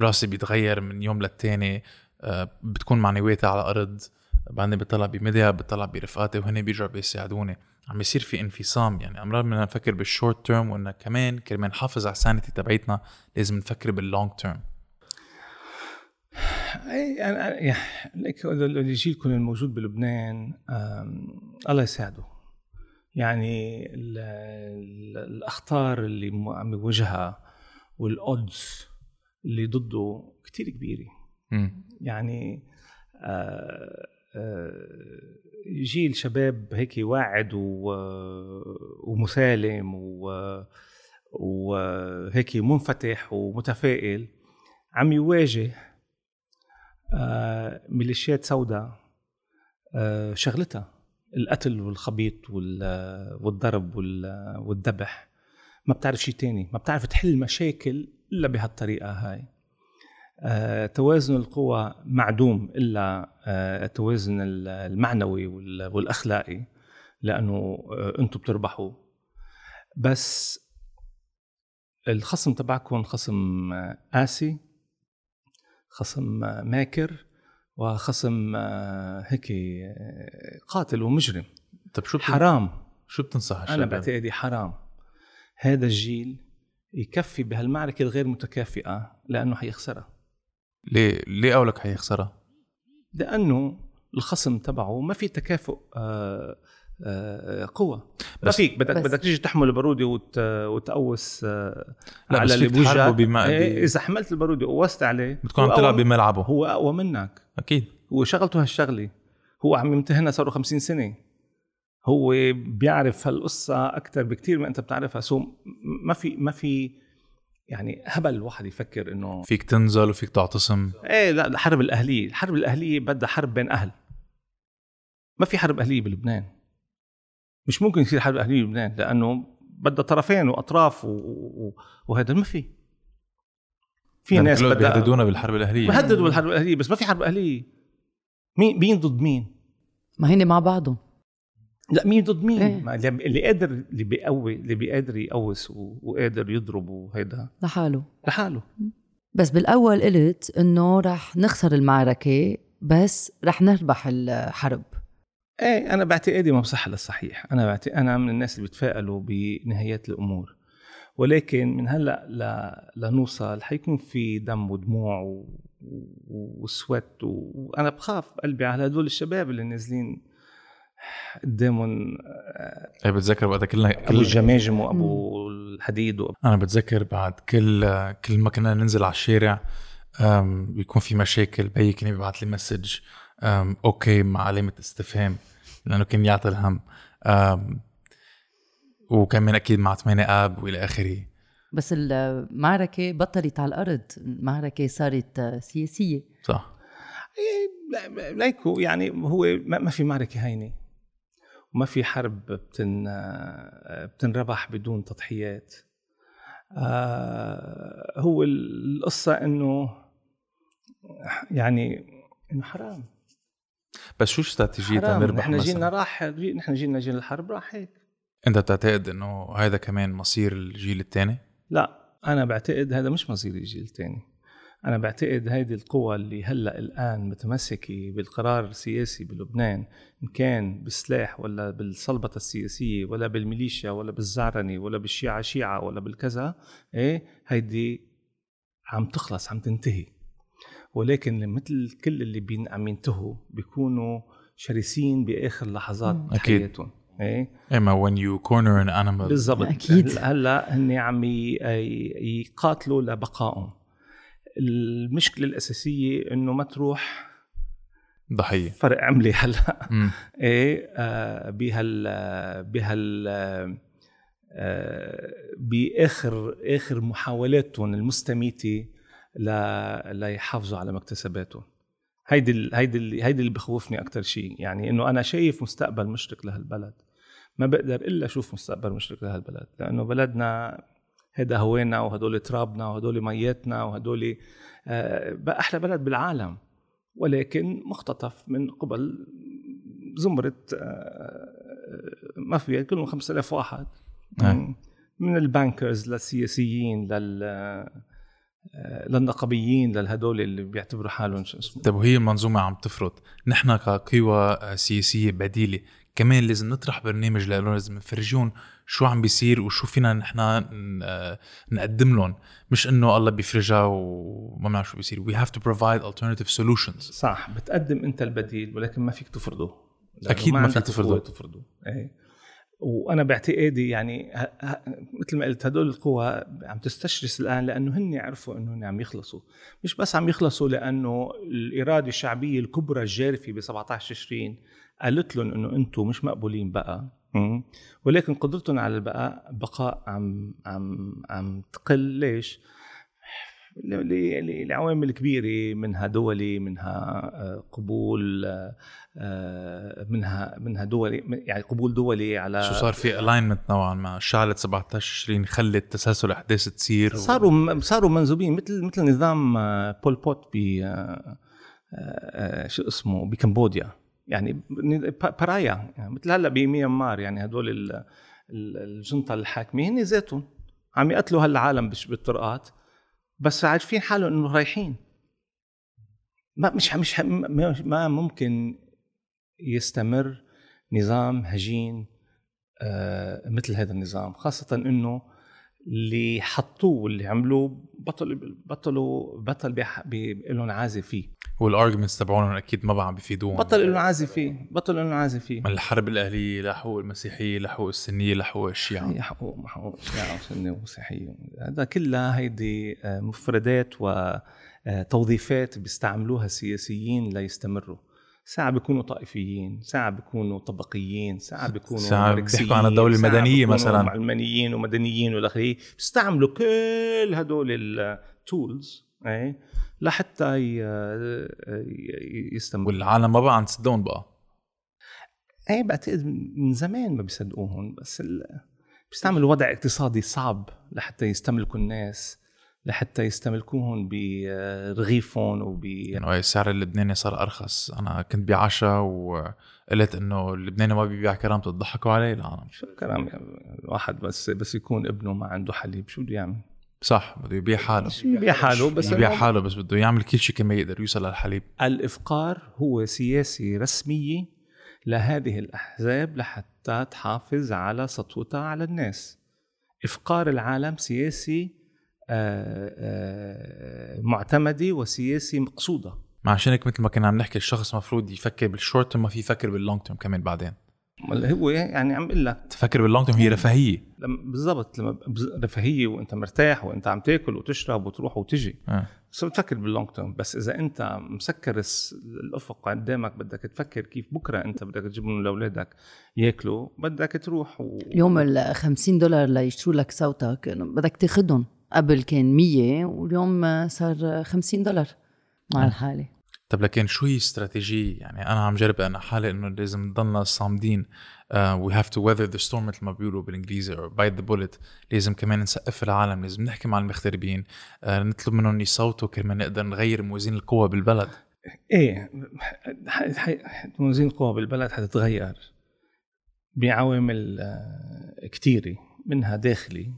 راسي بيتغير من يوم للتاني آه، بتكون معنوياتي على الأرض بعدين بطلع بميديا بطلع برفقاتي وهن بيرجعوا بيساعدوني. عم بيصير في انفصام. يعني أمرار بدنا نفكر بال short term وإنه كمان كرمال نحافظ على ال sanity تبعيتنا لازم نفكر بال long
term أي أنا اللي جيلكم الموجود بلبنان الله يساعده. يعني ال ال الأخطار اللي عم يواجهها وال odds اللي ضده كتير كبيرة. يعني آه، آه، جيل شباب هيك واعد و- ومسالم وهيك منفتح ومتفائل عم يواجه آه، ميليشيات سوداء آه، شغلتها. القتل والخبيط وال- والضرب وال- والذبح. ما بتعرف شيء تاني ما بتعرف تحل مشاكل إلا بهالطريقة هاي. آه، توازن القوى معدوم آه، التوازن ال- المعنوي وال- والأخلاقي لأنه آه، أنتم بتربحوا. بس الخصم تبعكم خصم آه، قاسي خصم آه، ماكر وخصم آه، هيك آه، قاتل ومجرم.
طب شو
حرام.
شو بتنصح
أنا
الشباب؟
بعتقدي حرام. هذا الجيل يكفي بهالمعركة الغير متكافئة لأنه حيخسرها.
ليه؟ ليه قولك حيخسرها؟
لأنه الخصم تبعه ما في تكافؤ آه، قوة. ما
بس-
فيك بدك بدك تيجي تحمل البارودة وت... وتقوس آه،
لا،
على اللي بوجهك
بما-
إيه، إذا حملت البارودة وقوست عليه
بتكون
هو
عم تلعب بملعبه.
هو أقوى منك.
أكيد.
هو شغلته هالشغلة. هو عم يمتهنها صار له 50 سنة. هو بيعرف هالقصة أكثر بكثير ما أنت بتعرفها. سو ما في ما في يعني هبل الواحد يفكر إنه
فيك تنزل وفيك تعتصم
إيه لا الحرب الأهلية. الحرب الأهلية بدها حرب بين أهل. ما في حرب أهلية بلبنان. مش ممكن يصير حرب أهلية بلبنان لأنه بدها طرفين وأطراف و... و... وهذا ما في. في
يعني
ناس بدها
بيهددونا بالحرب الأهلية.
بهددوا بالحرب الأهلية بس ما في حرب أهلية. مين مين ضد مين؟
ما هن مع بعضهم.
لا مين ضد مين؟
إيه.
ما اللي اللي قادر اللي بيقوي اللي بيقدر يقوس و- وقادر يضرب وهيدا.
لحاله.
لحاله.
بس بالأول قلت إنه رح نخسر المعركة بس رح نربح الحرب.
إيه أنا باعتقادي ما بصح للصحيح أنا بعتقد أنا من الناس اللي بتفائلوا بنهايات الأمور. ولكن من هلأ ل... لنوصل حيكون في دم ودموع و... وسويت وأنا بخاف قلبي على هدول الشباب اللي نازلين قدامهم
إيه بتذكر وقتها كلنا
أبو
كل
الجماجم وأبو الحديد وأبو
أنا بتذكر بعد كل كل ما كنا ننزل على الشارع أم، بيكون في مشاكل بيي كان يبعث لي message okay مع علامه استفهام لأنه كان يعطي الهم. أم، وكمان أكيد مع 8 آب وإلى آخره.
بس المعركة بطلت على الأرض. المعركة صارت آه، سياسية.
صح.
إيه، لا- ليكو يعني هو ما ما في معركة هينة. وما في حرب بتن بتنربح بدون تضحيات. آه، هو القصة إنه يعني إنه حرام.
بس شو استراتيجيتها
حرام
نربح
نحن جينا
مثلا
راح نحن جينا جيل الحرب راح هيك.
أنت بتعتقد إنه هذا كمان مصير الجيل الثاني؟
لا أنا بعتقد هذا مش مصير الجيل الثاني. أنا بعتقد هيدي القوى اللي هلأ الآن متمسكة بالقرار السياسي بلبنان إن كان بالسلاح ولا بالصلبه السياسية ولا بالميليشيا ولا بالزعرنه ولا بالشيعة شيعة ولا بالكذا إيه هيدي عم تخلص عم تنتهي. ولكن مثل كل اللي بين عم ينتهوا بيكونوا شرسين بآخر لحظات
أكيد.
حياتهم. إيه؟
إما when you corner an animal.
بالضبط.
أكيد.
هلا- هن عم يقاتلوا لبقائهم. المشكلة الأساسية إنه ما تروح
ضحية.
فرق عملي هلا. <laughs> إيه؟ آه، بهال بهال آه، باخر آخر محاولاتهم المستميتة ل ليحافظوا على مكتسباتهم هيدي ال- هيدي ال- هيدي اللي بخوفني أكثر شيء يعني إنه أنا شايف مستقبل مشرق لهالبلد. ما بقدر إلا أشوف مستقبل مشرق لهالبلد لأنه بلدنا هيدا هوانا وهدول ترابنا وهدول مياتنا وهدول آه، بقى أحلى بلد بالعالم. ولكن مختطف من قبل زمرة آه، مافيا كلهم 5000 واحد.
نعم.
من البانكرز للسياسيين لل للنقبيين للهدول اللي بيعتبروا حالهم شو اسمه.
طيب وهي المنظومة عم تفرض. نحن كقوى سياسية بديلة كمان لازم نطرح برنامج لهم لازم نفرجيهم شو عم بيصير وشو فينا نحن نقدم لهم. مش إنه الله بيفرجها وما بنعرف شو بيصير. We have to provide alternative solutions.
صح بتقدم إنت البديل ولكن ما فيك تفرضه. لأنه
أكيد ما فيك تفرضه.
تفرضه. إيه. وأنا باعتقادي يعني. مثل ما قلت هدول القوى عم تستشرس الآن لأنه هن عرفوا إنه هن عم يخلصوا مش بس عم يخلصوا لأنه الإرادة الشعبية الكبرى الجارفة ب 17 تشرين قالت لهم إنه أنتم مش مقبولين بقى. ولكن قدرتهم على البقاء بقاء عم عم عم تقل ليش؟ ل- ل- لعوامل كبيرة منها دولي منها آه، قبول آه، آه، منها منها دولي يعني قبول دولي على
شو صار في ال alignment نوعا ما؟ شعلة 17 20 خلت تسلسل أحداث تصير و...
صاروا صاروا منبوذين مثل مثل نظام بول بوت ب شو اسمه بكمبوديا. يعني pariah يعني مثل هلأ بميانمار يعني هدول ال- ال- ال junta الحاكمة هن ذاتهم عم يقتلوا هالعالم بالطرقات. بس عارفين حالهم إنه رايحين. ما مش مش ما ممكن يستمر نظام هجين آه، مثل هذا النظام خاصة إنه اللي حطوه واللي عملوه بطلوا بطلوا بطل لهم عازة فيه.
والارجمنتس تبعونهم أكيد ما بقى عم بيفيدوهم
بطل لهم عازة فيه بطل لهم عازة فيه.
من الحرب الأهلية لحقوق المسيحية لحقوق السنية لحقوق الشيعة.
هي حقوق حقوق شيعة وسنة ومسيحية. هذا كلها هيدي آه، مفردات وتوظيفات بيستعملوها السياسيين ليستمروا. ساعة بيكونوا طائفيين ساعة بيكونوا طبقيين ساعة بيكونوا
ساعة بيحكوا عن الدولة المدنية مثلاً.
علمانيين ومدنيين والآخرين. بيستعملوا كل هدول التولز إيه؟ لحتى ي- ي- يستمروا.
والعالم ما بقى عم تصدقهم بقى.
إيه بعتقد من زمان ما بيصدقوهم بس ال... بيستعملوا وضع اقتصادي صعب لحتى يستملكوا الناس لحتى يستملكوهم برغيفهم وب
يعني السعر اللبناني صار أرخص. أنا كنت بعشاء وقلت إنه اللبناني ما بيبيع كرامته تضحكوا عليه العالم.
شو الكلام يعني واحد؟ بس بس يكون ابنه ما عنده حليب شو بده يعمل؟
صح بده يبيع حاله.
يبيع حاله بس
يبيع حاله بس بده يعمل كل شيء كما يقدر يوصل للحليب.
الإفقار هو سياسي رسميه لهذه الأحزاب لحتى تحافظ على سطوتها على الناس. إفقار العالم سياسي آه، آه، معتمده وسياسه مقصودة.
ما عشان هيك مثل ما كنا عم نحكي الشخص المفروض يفكر بال short term ما في يفكر بال long term كمان بعدين.
هو يعني عم أقول لك.
تفكر بال long term هي رفاهية.
لما بالضبط لما بز- رفاهية وأنت مرتاح وأنت عم تاكل وتشرب وتروح وتجي.
آه.
بس بتفكر بال long term بس إذا أنت مسكر الأفق قدامك بدك تفكر كيف بكرة أنت بدك تجيب لهم لأولادك ياكلوا بدك تروح و...
اليوم ال 50 دولار ليشتروا لك صوتك بدك تاخدهم. قبل كان 100 واليوم صار 50 دولار. مع
نعم.
الحالة.
طب لكن شو هي استراتيجية يعني أنا عم جرب أنا حالي إنه لازم نضلنا صامدين we have to weather the storm مثل ما بيقولوا بالإنجليزي or bite the bullet لازم كمان نثقف العالم لازم نحكي مع المغتربين آه، نطلب منهم يصوتوا كرمال نقدر نغير موازين القوى بالبلد
إيه موازين القوى بالبلد حتتغير بعوامل آه، كتيرة منها داخلي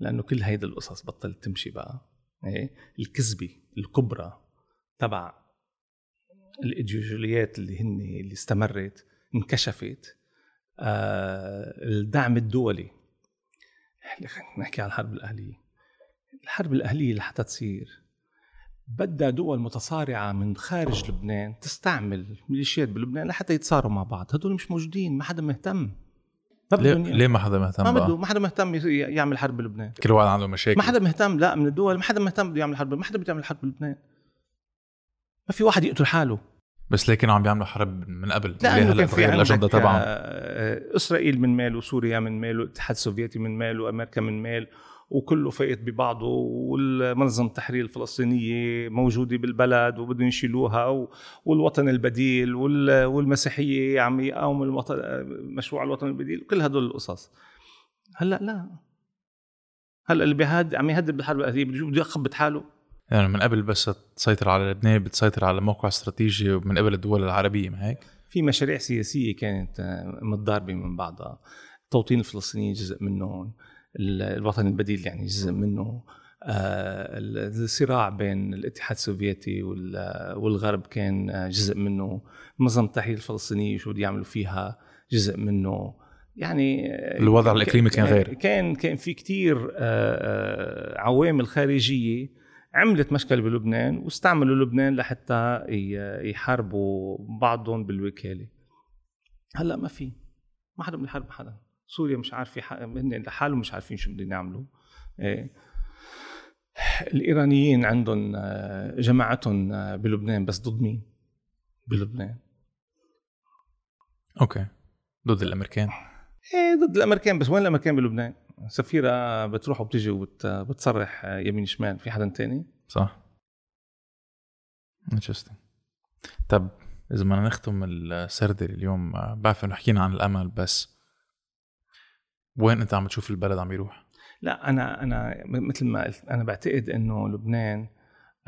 لأنه كل هيدي القصص بطلت تمشي بقى إيه؟ الكذبة الكبرى تبع الإيديولوجيات اللي هن اللي استمرت انكشفت. آه الدعم الدولي. نحكي عن الحرب الأهلية. الحرب الأهلية اللي حتى تصير. بدها دول متصارعة من خارج لبنان تستعمل ميليشيات بلبنان لحتى يتصارعوا مع بعض. هدول مش موجودين ما حدا مهتم. ما
ليه, ليه ما حدا مهتم
ما بده؟ ما حدا مهتم يعمل حرب بلبنان.
كل واحد عنده مشاكل.
ما حدا مهتم لا من الدول ما حدا مهتم بده يعمل حرب ما حدا بده يعمل حرب بلبنان. ما في واحد يقتل حاله
بس ليه كانوا عم بيعملوا حرب من قبل؟ ليه
هلأ
تغير
الأجندة
تبعهم؟
آه، إسرائيل من مال وسوريا من مال والاتحاد السوفيتي من مال وامريكا من مال وكله فايت ببعضه والمنظمة التحرير الفلسطينية موجودة بالبلد وبدهم يشيلوها والوطن البديل وال- والمسيحية عم يقاوموا الوطن مشروع الوطن البديل كل هدول القصص هلأ لا هلأ اللي بيهد عم يهدد بالحرب الاهليه بده بده يخبط حاله
يعني من قبل بس تسيطر على لبنان بتسيطر على موقع استراتيجي من قبل الدول العربية ما هيك؟
في مشاريع سياسية كانت آه، متضاربة من بعضها توطين الفلسطينيين جزء منهم ال- الوطن البديل يعني جزء منه آه، ال- الصراع بين الاتحاد السوفيتي وال- والغرب كان آه، جزء منه منظمة التحرير الفلسطينية شو بده يعملوا فيها جزء منه يعني
الوضع الإقليمي كان غير.
كان كان في كتير آه، عوامل خارجية عملت مشكلة بلبنان واستعملوا لبنان لحتى يحاربوا بعضهم بالوكالة. هلأ ما في. ما حدا بيحارب حدا. سوريا مش عارفة ح- هن لحالهم مش عارفين شو بدهم يعملوا. إيه. الإيرانيين عندهم آه، جماعتهم آه، بلبنان بس ضد مين؟ بلبنان.
أوكي. ضد الأمريكان.
إيه ضد الأمريكان بس. وين الأمريكان بلبنان؟ سفيرة بتروح وبتجي وبتصرح يمين شمال في حدا تاني؟
صح انترستنج طب إذا بدنا نختم السردة اليوم آه، بعرف إنه حكينا عن الأمل بس وين أنت عم تشوف البلد عم يروح؟
لا أنا أنا مثل ما قلت أنا بعتقد إنه لبنان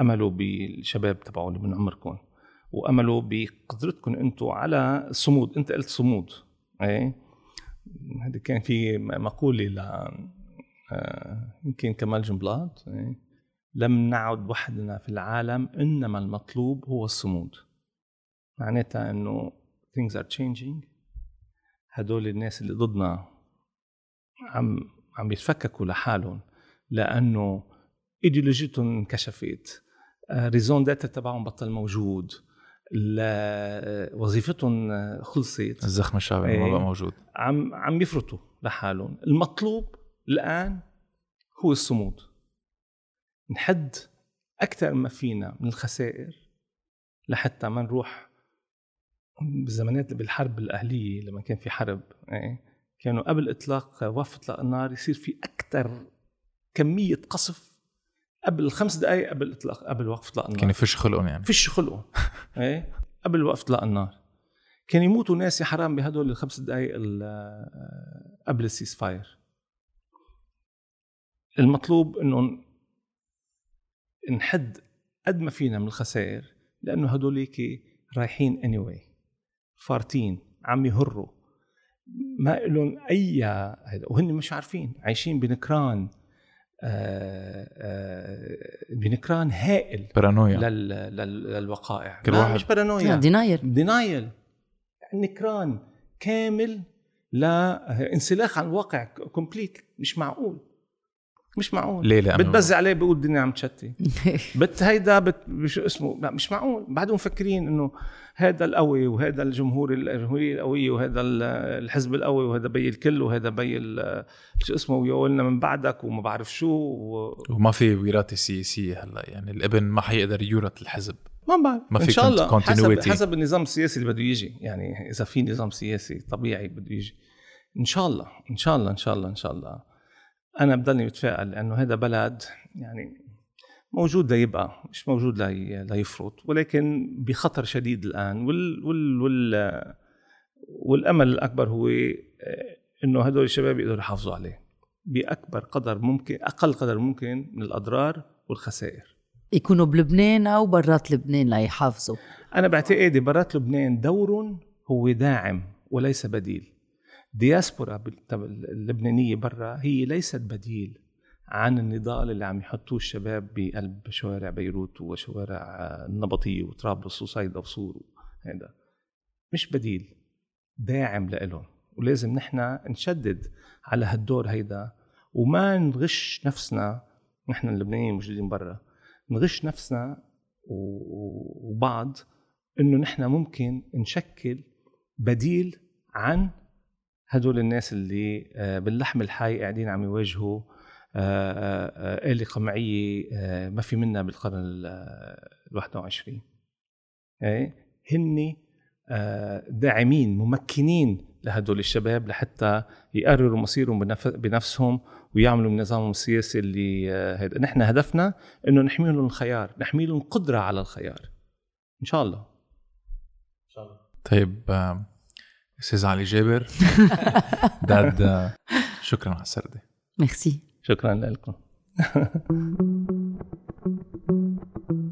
أمله بالشباب تبعه اللي من عمركم وأمله بقدرتكم أنتم على الصمود أنت قلت صمود إيه هذا كان في مقوله ل آه، يمكن كمال جنبلاط إيه؟ لم نعد وحدنا في العالم إنما المطلوب هو الصمود معناتها إنه things are changing هدول الناس اللي ضدنا عم عم يتفككوا لحالهم لأنه ايديولوجيتهم انكشفت آه، raison d'être تبعهم بطل موجود وظيفتهم خلصت
الزخم الشعبي ما
إيه.
بقى موجود.
عم عم يفرطوا لحالهم. المطلوب الآن هو الصمود. نحد أكثر ما فينا من الخسائر لحتى ما نروح بالزمانات بالحرب الأهلية لما كان في حرب إيه، كانوا قبل إطلاق وقف اطلاق النار يصير في أكثر كمية قصف قبل خمس دقائق قبل اطلاق قبل وقف إطلاق النار.
كان يفش خلقهم يعني.
فيش خلقه <laughs> إيه؟ قبل وقف إطلاق النار. كان يموتوا ناس يا حرام بهدول الخمس دقائق قبل ال ceasefire. المطلوب انه نحد قد ما فينا من الخسائر لأنه هدوليك رايحين anyway. فارطين عم يهروا. ما لهم اي هيدا وهن مش عارفين عايشين بنكران. بنكران هائل
بارانويا.
لل... لل... للوقائع.
كل واحد-
مش paranoia.
denial
denial. نكران كامل لانسلاخ عن الواقع complete مش معقول. مش معقول.
ليه؟ لأنه
بتبزق عليه بيقول الدنيا عم تشتي. <laughs> بت هيدا بت شو اسمه لا مش معقول. بعدهم مفكرين إنه هذا القوي وهذا الجمهور الجمهورية القوية وهذا الحزب القوي وهذا بي الكل وهذا بي شو اسمه ويقولنا من بعدك وما بعرف شو و...
وما في وراثه سياسيه هلا. يعني الابن ما حيقدر يورث الحزب.
ما بعرف.
ما في
ان شاء الله.
continuity.
حسب حسب النظام السياسي اللي بده يجي. يعني إذا في نظام سياسي طبيعي بده يجي. إن شاء الله. إن شاء الله إن شاء الله إن شاء الله. أنا بضلني متفائل لأنه هذا بلد يعني موجود ليبقى مش موجود لي ليفرط ولكن بخطر شديد الآن. وال وال وال والأمل الأكبر هو إنه هدول الشباب يقدروا يحافظوا عليه بأكبر قدر ممكن أقل قدر ممكن من الأضرار والخسائر.
يكونوا بلبنان أو برات لبنان ليحافظوا
أنا بعتقد برات لبنان دور هو داعم وليس بديل. دياسبورا اللبنانية برا هي ليست بديل عن النضال اللي عم يحطوه الشباب بقلب شوارع بيروت وشوارع النبطية وطرابلس وصيدا وصور هذا مش بديل داعم لإلهم. ولازم نحن نشدد على هالدور هيدا وما نغش نفسنا نحن اللبنانيين الموجودين برا نغش نفسنا وبعض إنه نحن ممكن نشكل بديل عن هدول الناس اللي آه، باللحم الحي قاعدين عم يواجهوا آه، آه، آلة قمعية ما في منها بالقرن ال 21 إيه؟ هن داعمين ممكنين لهدول الشباب لحتى يقرروا مصيرهم بنفسهم ويعملوا من نظامهم السياسي اللي هيدا. نحن هدفنا إنه نحمي لهم الخيار نحمي لهم قدره على الخيار. إن شاء الله.
إن شاء الله. طيب أستاذ علي جابر. <laughs> داد شكرا على السرده
ميرسي.
شكرا لكم. <laughs>